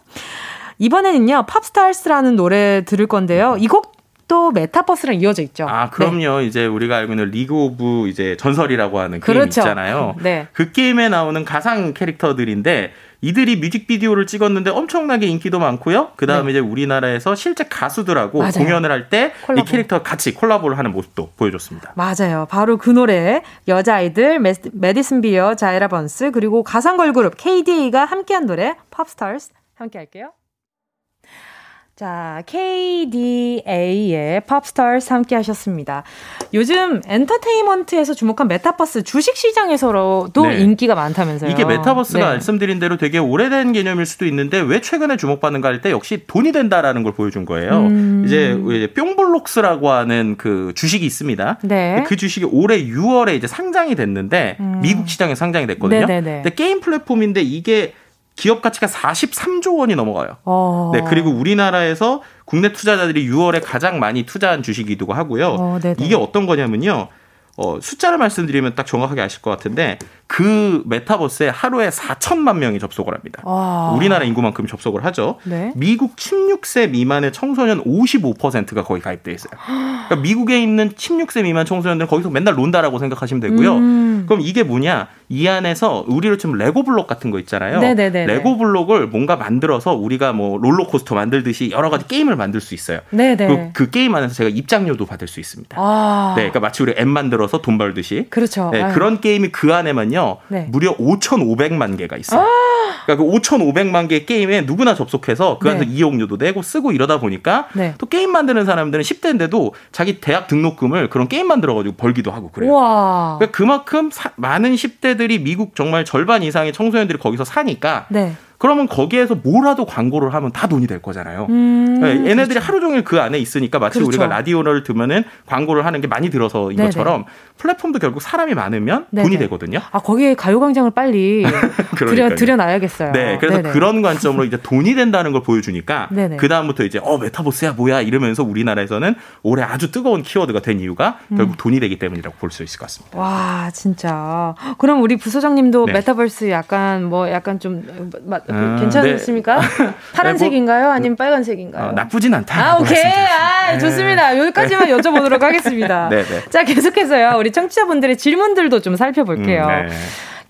이번에는요, 팝스타즈라는 노래 들을 건데요. 이곡 또 메타버스랑 이어져 있죠. 아, 그럼요. 네. 이제 우리가 알고 있는 리그 오브 이제 전설이라고 하는 게임 그렇죠. 있잖아요. 네. 그 게임에 나오는 가상 캐릭터들인데 이들이 뮤직비디오를 찍었는데 엄청나게 인기도 많고요. 그 다음에 네. 이제 우리나라에서 실제 가수들하고 맞아요. 공연을 할 때 이 캐릭터 같이 콜라보를 하는 모습도 보여줬습니다. 맞아요. 바로 그 노래 여자아이들 매디슨 비어, 자이라 번스 그리고 가상 걸그룹 KDA가 함께한 노래 팝스타즈 함께 할게요. 자, KDA의 POP/STARS 함께 하셨습니다. 요즘 엔터테인먼트에서 주목한 메타버스 주식 시장에서도 네. 인기가 많다면서요. 이게 메타버스가 네. 말씀드린 대로 되게 오래된 개념일 수도 있는데 왜 최근에 주목받는가 할 때 역시 돈이 된다라는 걸 보여준 거예요. 음. 이제 뿅블록스라고 하는 그 주식이 있습니다. 네. 그 주식이 올해 6월에 이제 상장이 됐는데 음. 미국 시장에 상장이 됐거든요. 네네네. 근데 게임 플랫폼인데 이게 기업 가치가 43조 원이 넘어가요. 어. 네, 그리고 우리나라에서 국내 투자자들이 6월에 가장 많이 투자한 주식이기도 하고요. 어, 이게 어떤 거냐면요. 어, 숫자를 말씀드리면 딱 정확하게 아실 것 같은데 그 메타버스에 하루에 4천만 명이 접속을 합니다. 와. 우리나라 인구만큼 접속을 하죠. 네. 미국 16세 미만의 청소년 55%가 거기 가입돼 있어요. 그러니까 미국에 있는 16세 미만 청소년들은 거기서 맨날 논다라고 생각하시면 되고요. 음. 그럼 이게 뭐냐? 이 안에서 우리로 치면 레고 블록 같은 거 있잖아요. 네네네 레고 블록을 뭔가 만들어서 우리가 뭐 롤러코스터 만들듯이 여러 가지 게임을 만들 수 있어요. 그, 그 게임 안에서 제가 입장료도 받을 수 있습니다. 아. 네, 그러니까 마치 우리 앱 만들어서 돈 벌듯이. 그렇죠. 네, 그런 게임이 그 안에만요. 네. 무려 5,500만 개가 있어요. 아. 그러니까 그 5,500만 개 게임에 누구나 접속해서 그 안에서 네. 이용료도 내고 쓰고 이러다 보니까 네. 또 게임 만드는 사람들은 10대인데도 자기 대학 등록금을 그런 게임 만들어 가지고 벌기도 하고 그래요. 그러니까 그만큼 사, 많은 10대 청소년들이 미국 정말 절반 이상의 청소년들이 거기서 사니까 네. 그러면 거기에서 뭐라도 광고를 하면 다 돈이 될 거잖아요. 음, 네, 얘네들이 그렇죠. 하루 종일 그 안에 있으니까 마치 그렇죠. 우리가 라디오를 듣면은 광고를 하는 게 많이 들어서인 네네. 것처럼 플랫폼도 결국 사람이 많으면 네네. 돈이 되거든요. 아 거기에 가요광장을 빨리 [laughs] 들여 들여놔야겠어요. 네, 그래서 네네. 그런 관점으로 이제 돈이 된다는 걸 보여주니까 그 다음부터 이제 어 메타버스야 뭐야 이러면서 우리나라에서,는 올해 아주 뜨거운 키워드가 된 이유가 음. 결국 돈이 되기 때문이라고 볼 수 있을 것 같습니다. 와 진짜. 그럼 우리 부소장님도 네. 메타버스 약간 뭐 약간 좀 아, 괜찮으십니까? 네. 파란색인가요? 뭐, 아니면 빨간색인가요? 어, 나쁘진 않다. 아, 오케이. 아, 네. 좋습니다. 여기까지만 네. 여쭤보도록 하겠습니다. [laughs] 네, 네. 자, 계속해서요. 우리 청취자분들의 질문들도 좀 살펴볼게요. 음, 네.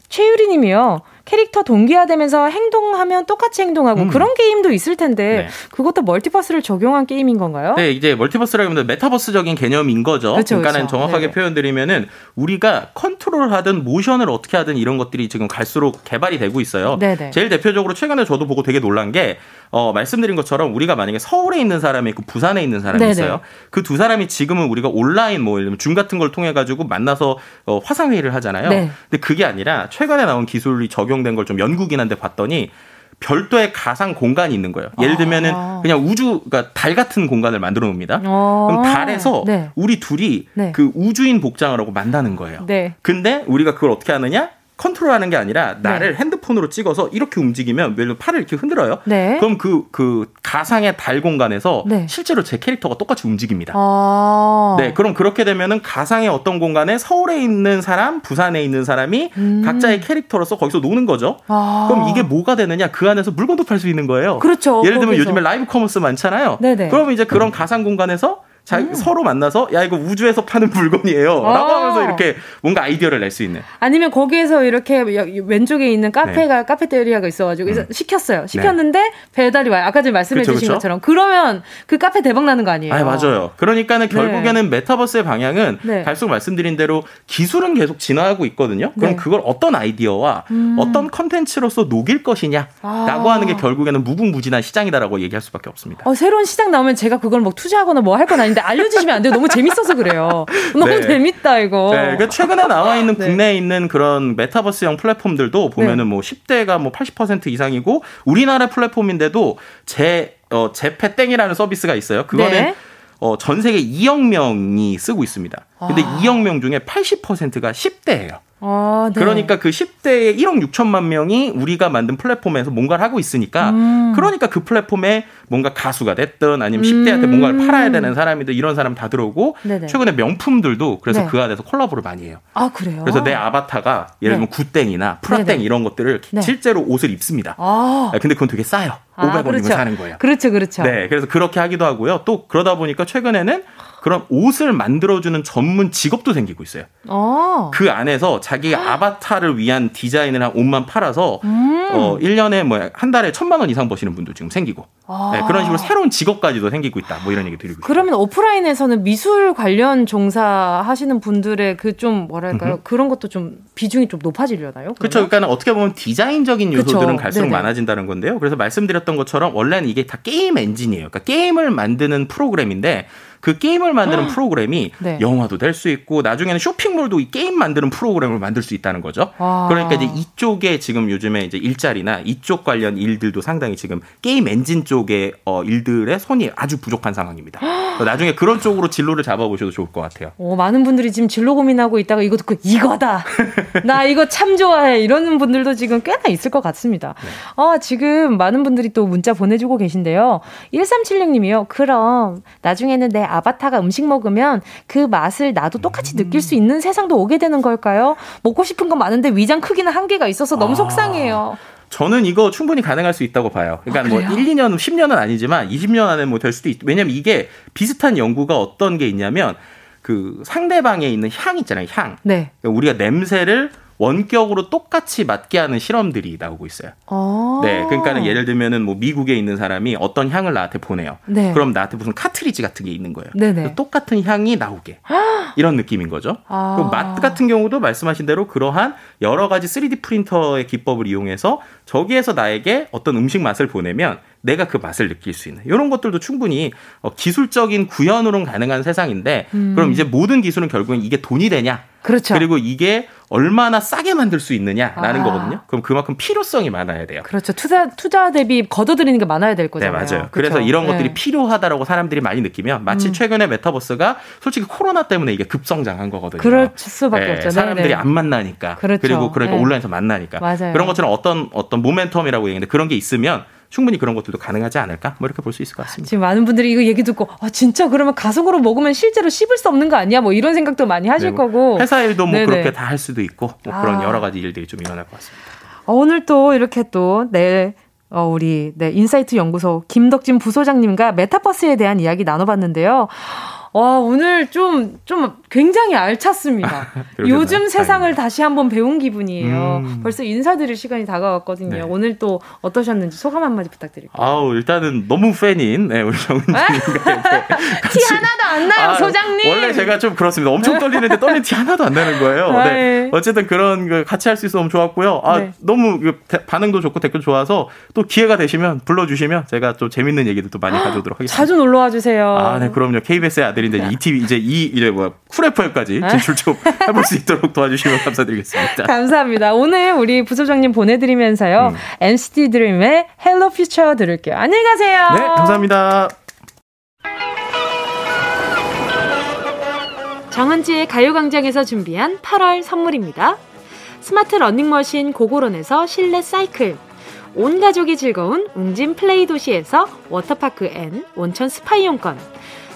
최유리 님이요. 캐릭터 동기화되면서 행동하면 똑같이 행동하고 음. 그런 게임도 있을 텐데 네. 그것도 멀티버스를 적용한 게임인 건가요? 네, 이제 멀티버스라기보다 메타버스적인 개념인 거죠. 그렇죠, 그러니까는 그렇죠. 정확하게 네 표현드리면은 우리가 컨트롤하든 모션을 어떻게 하든 이런 것들이 지금 갈수록 개발이 되고 있어요. 네네. 제일 대표적으로 최근에 저도 보고 되게 놀란 게 어, 말씀드린 것처럼 우리가 만약에 서울에 있는 사람이 있고 부산에 있는 사람이 네네. 있어요. 그 두 사람이 지금은 우리가 온라인 뭐 줌 같은 걸 통해 가지고 만나서 어, 화상 회의를 하잖아요. 네. 근데 그게 아니라 최근에 나온 기술이 적용 된 걸 좀 연구기관한테 봤더니 별도의 가상 공간이 있는 거예요. 예를 들면은 아. 그냥 우주, 그러니까 달 같은 공간을 만들어 놓습니다. 아. 그럼 달에서 네. 우리 둘이 네. 그 우주인 복장을 하고 만나는 거예요. 네. 근데 우리가 그걸 어떻게 하느냐? 컨트롤하는 게 아니라 나를 네. 핸드폰으로 찍어서 이렇게 움직이면 예를 팔을 이렇게 흔들어요. 네. 그럼 그, 그 가상의 달 공간에서 네. 실제로 제 캐릭터가 똑같이 움직입니다. 아~ 네. 그럼 그렇게 되면은 가상의 어떤 공간에 서울에 있는 사람, 부산에 있는 사람이 음~ 각자의 캐릭터로서 거기서 노는 거죠. 아~ 그럼 이게 뭐가 되느냐? 그 안에서 물건도 팔 수 있는 거예요. 그렇죠. 예를 들면 거기서. 요즘에 라이브 커머스 많잖아요. 네네. 그러면 이제 그런 가상 공간에서 자, 음. 서로 만나서 야 이거 우주에서 파는 물건이에요. 아. 라고 하면서 이렇게 뭔가 아이디어를 낼 수 있는. 아니면 거기에서 이렇게 왼쪽에 있는 카페가 네. 카페테리아가 있어가지고 음. 시켰어요. 시켰는데 네. 배달이 와요. 아까 전에 말씀해주신 그쵸, 그쵸? 것처럼 그러면 그 카페 대박 나는 거 아니에요? 아 맞아요. 그러니까는 네. 결국에는 네. 메타버스의 방향은 네. 갈수록 말씀드린 대로 기술은 계속 진화하고 있거든요. 그럼 네. 그걸 어떤 아이디어와 음. 어떤 컨텐츠로서 녹일 것이냐라고 아. 하는 게 결국에는 무궁무진한 시장이다라고 얘기할 수밖에 없습니다. 어, 새로운 시장 나오면 제가 그걸 뭐 투자하거나 뭐 할 건 아닌데. 있는데 알려주시면 안 돼요. 너무 재밌어서 그래요. [laughs] 너무 네. 재밌다 이거. 네, 그러니까 최근에 나와 있는 [laughs] 네. 국내에 있는 그런 메타버스형 플랫폼들도 보면은 네. 뭐 10대가 뭐 80% 이상이고 우리나라 플랫폼인데도 제 어, 제페땡이라는 서비스가 있어요. 그거는 네. 어, 전 세계 2억 명이 쓰고 있습니다. 근데 아. 2억 명 중에 80%가 10대예요. 아, 네. 그러니까 그 10대의 1억 6천만 명이 우리가 만든 플랫폼에서 뭔가를 하고 있으니까 음. 그러니까 그 플랫폼에 뭔가 가수가 됐든 아니면 10대한테 음. 뭔가를 팔아야 되는 사람이든 이런 사람 다 들어오고 네네. 최근에 명품들도 그래서 네. 그 안에서 콜라보를 많이 해요. 아 그래요? 그래서 내 아바타가 예를 들면 네. 굿땡이나 프라땡 이런 것들을 네. 실제로 옷을 입습니다. 아. 근데 그건 되게 싸요. 500원이면 아, 그렇죠. 사는 거예요. 그렇죠, 그렇죠. 네, 그래서 그렇게 하기도 하고요. 또 그러다 보니까 최근에는 그런 옷을 만들어주는 전문 직업도 생기고 있어요. 어. 그 안에서 자기 [gasps] 아바타를 위한 디자인을 한 옷만 팔아서 음. 어 1년에 뭐 한 달에 천만 원 이상 버시는 분도 지금 생기고 아. 네, 그런 식으로 새로운 직업까지도 생기고 있다. 뭐 이런 얘기 드리고 그러면 있어요. 오프라인에서는 미술 관련 종사 하시는 분들의 그 좀 뭐랄까요? 음흠. 그런 것도 좀 비중이 좀 높아지려나요? 그렇죠. 그러니까 어떻게 보면 디자인적인 요소들은 그쵸. 갈수록 네네. 많아진다는 건데요. 그래서 말씀드렸던 것처럼 원래는 이게 다 게임 엔진이에요. 그러니까 게임을 만드는 프로그램인데 그 게임을 만드는 프로그램이 네. 영화도 될 수 있고 나중에는 쇼핑몰도 이 게임 만드는 프로그램을 만들 수 있다는 거죠. 아. 그러니까 이제 이쪽에 지금 요즘에 이제 일자리나 이쪽 관련 일들도 상당히 지금 게임 엔진 쪽의 어, 일들의 손이 아주 부족한 상황입니다. 나중에 그런 쪽으로 진로를 잡아보셔도 좋을 것 같아요. 오, 많은 분들이 지금 진로 고민하고 있다가 이거 듣고 이거다. 나 이거 참 좋아해. 이러는 분들도 지금 꽤나 있을 것 같습니다. 네. 아, 지금 많은 분들이 또 문자 보내주고 계신데요. 1376님이요. 그럼 나중에는 내 아바타가 음식 먹으면 그 맛을 나도 똑같이 느낄 수 있는 세상도 오게 되는 걸까요? 먹고 싶은 건 많은데 위장 크기는 한계가 있어서 너무 아. 속상해요. 저는 이거 충분히 가능할 수 있다고 봐요. 그러니까 아, 뭐 1, 2년, 10년은 아니지만 20년 안에 뭐 될 수도 있. 왜냐면 이게 비슷한 연구가 어떤 게 있냐면 그 상대방에 있는 향 있잖아요. 향. 네. 그러니까 우리가 냄새를 원격으로 똑같이 맞게 하는 실험들이 나오고 있어요. 아~ 네, 그러니까는 예를 들면은 뭐 미국에 있는 사람이 어떤 향을 나한테 보내요. 네. 그럼 나한테 무슨 카트리지 같은 게 있는 거예요. 네네. 똑같은 향이 나오게 이런 느낌인 거죠. 아~ 그맛 같은 경우도 말씀하신 대로 그러한 여러 가지 3D 프린터의 기법을 이용해서 저기에서 나에게 어떤 음식 맛을 보내면 내가 그 맛을 느낄 수 있는 이런 것들도 충분히 어, 기술적인 구현으로는 가능한 세상인데 음. 그럼 이제 모든 기술은 결국엔 이게 돈이 되냐? 그렇죠. 그리고 이게 얼마나 싸게 만들 수 있느냐라는 아. 거거든요. 그럼 그만큼 필요성이 많아야 돼요. 그렇죠. 투자 투자 대비 걷어들이는 게 많아야 될 거잖아요. 네, 맞아요. 그렇죠. 그래서 이런 네. 것들이 필요하다라고 사람들이 많이 느끼면 마치 음. 최근에 메타버스가 솔직히 코로나 때문에 이게 급성장한 거거든요. 그럴 수밖에 네, 없죠. 사람들이 네네. 안 만나니까. 그렇죠. 그리고 그러니까 네. 온라인에서 만나니까. 맞아요. 그런 것처럼 어떤 어떤 모멘텀이라고 얘기하는데 그런 게 있으면 충분히 그런 것들도 가능하지 않을까? 뭐 이렇게 볼 수 있을 것 같습니다. 지금 많은 분들이 이거 얘기 듣고 아 진짜 그러면 가상으로 먹으면 실제로 씹을 수 없는 거 아니야? 뭐 이런 생각도 많이 하실 네, 뭐 거고 회사 일도 뭐 네네. 그렇게 다 할 수도 있고 뭐 아. 그런 여러 가지 일들이 좀 일어날 것 같습니다. 어, 오늘 또 이렇게 또내 어, 우리 네 인사이트 연구소 김덕진 부소장님과 메타버스에 대한 이야기 나눠봤는데요. 와, 오늘 좀, 좀 굉장히 알찼습니다. [laughs] 요즘 세상을 다행입니다. 다시 한번 배운 기분이에요. 음. 벌써 인사드릴 시간이 다가왔거든요. 네. 오늘 또 어떠셨는지 소감 한마디 부탁드릴게요. 아우, 일단은 너무 팬인, 네, 우리 정은님과 [laughs] 티 하나도 안 나요, 아, 소장님! 원래 제가 좀 그렇습니다. 엄청 떨리는데 떨린 티 하나도 안 나는 거예요. 네. 네. 어쨌든 그런 그 같이 할 수 있어서 너무 좋았고요. 아, 네. 너무 반응도 좋고 댓글 좋아서 또 기회가 되시면 불러주시면 제가 좀 재밌는 얘기도 또 많이 가져오도록 하겠습니다. 자주 놀러와 주세요. 아, 네, 그럼요. KBS의 아들 아들인데 이 TV 이제 이 이제 뭐 쿨FM까지 네. 진출 좀 해볼 수 있도록 도와주시면 감사드리겠습니다. 감사합니다. 오늘 우리 부소장님 보내드리면서요 음. NCT 드림의 Hello Future 들을게요. 안녕히 가세요. 네, 감사합니다. 정은지의 가요광장에서 준비한 8월 선물입니다. 스마트 러닝머신 고고론에서 실내 사이클 온 가족이 즐거운 웅진 플레이 도시에서 워터파크 and 온천 스파 이용권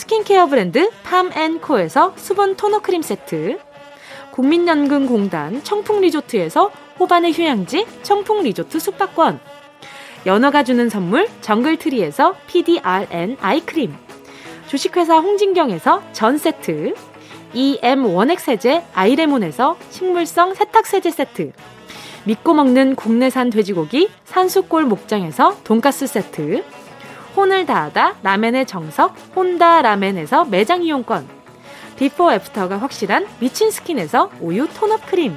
스킨케어 브랜드 팜앤코에서 수분 토너 크림 세트 국민연금공단 청풍리조트에서 호반의 휴양지 청풍리조트 숙박권 연어가 주는 선물 정글트리에서 PDRN 아이크림 주식회사 홍진경에서 전 세트 EM 원액 세제 아이레몬에서 식물성 세탁세제 세트 믿고 먹는 국내산 돼지고기 산수골 목장에서 돈가스 세트 혼을 다하다 라멘의 정석 혼다 라멘에서 매장 이용권. 비포 애프터가 확실한 미친 스킨에서 우유 tone up 크림.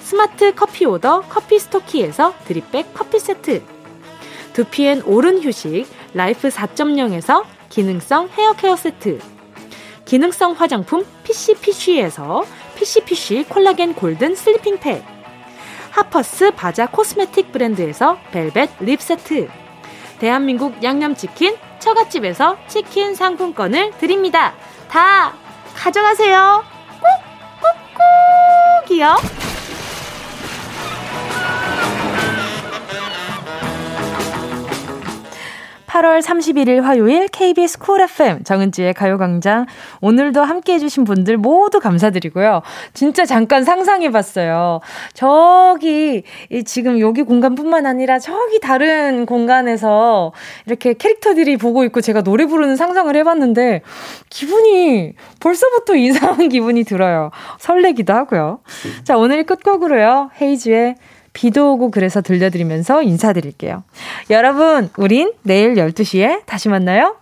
스마트 커피 오더 커피 스토키에서 drip bag 커피 세트. 두피에 오롯한 휴식 라이프 4.0에서 기능성 헤어 케어 세트. 기능성 화장품 PCPC에서 PCPC 콜라겐 골든 sleeping 팩. 하퍼스 바자 코스메틱 브랜드에서 벨벳 lip 세트 대한민국 양념치킨 처갓집에서 치킨 상품권을 드립니다. 다 가져가세요. 꾹꾹꾹이요. 8월 31일 화요일 KBS 쿨 FM 정은지의 가요광장 오늘도 함께 해주신 분들 모두 감사드리고요. 진짜 잠깐 상상해봤어요. 저기 지금 여기 공간뿐만 아니라 저기 다른 공간에서 이렇게 캐릭터들이 보고 있고 제가 노래 부르는 상상을 해봤는데 기분이 벌써부터 이상한 기분이 들어요. 설레기도 하고요. 자 오늘 끝곡으로요. 헤이즈의 비도 오고 그래서 들려드리면서 인사드릴게요. 여러분, 우린 내일 12시에 다시 만나요.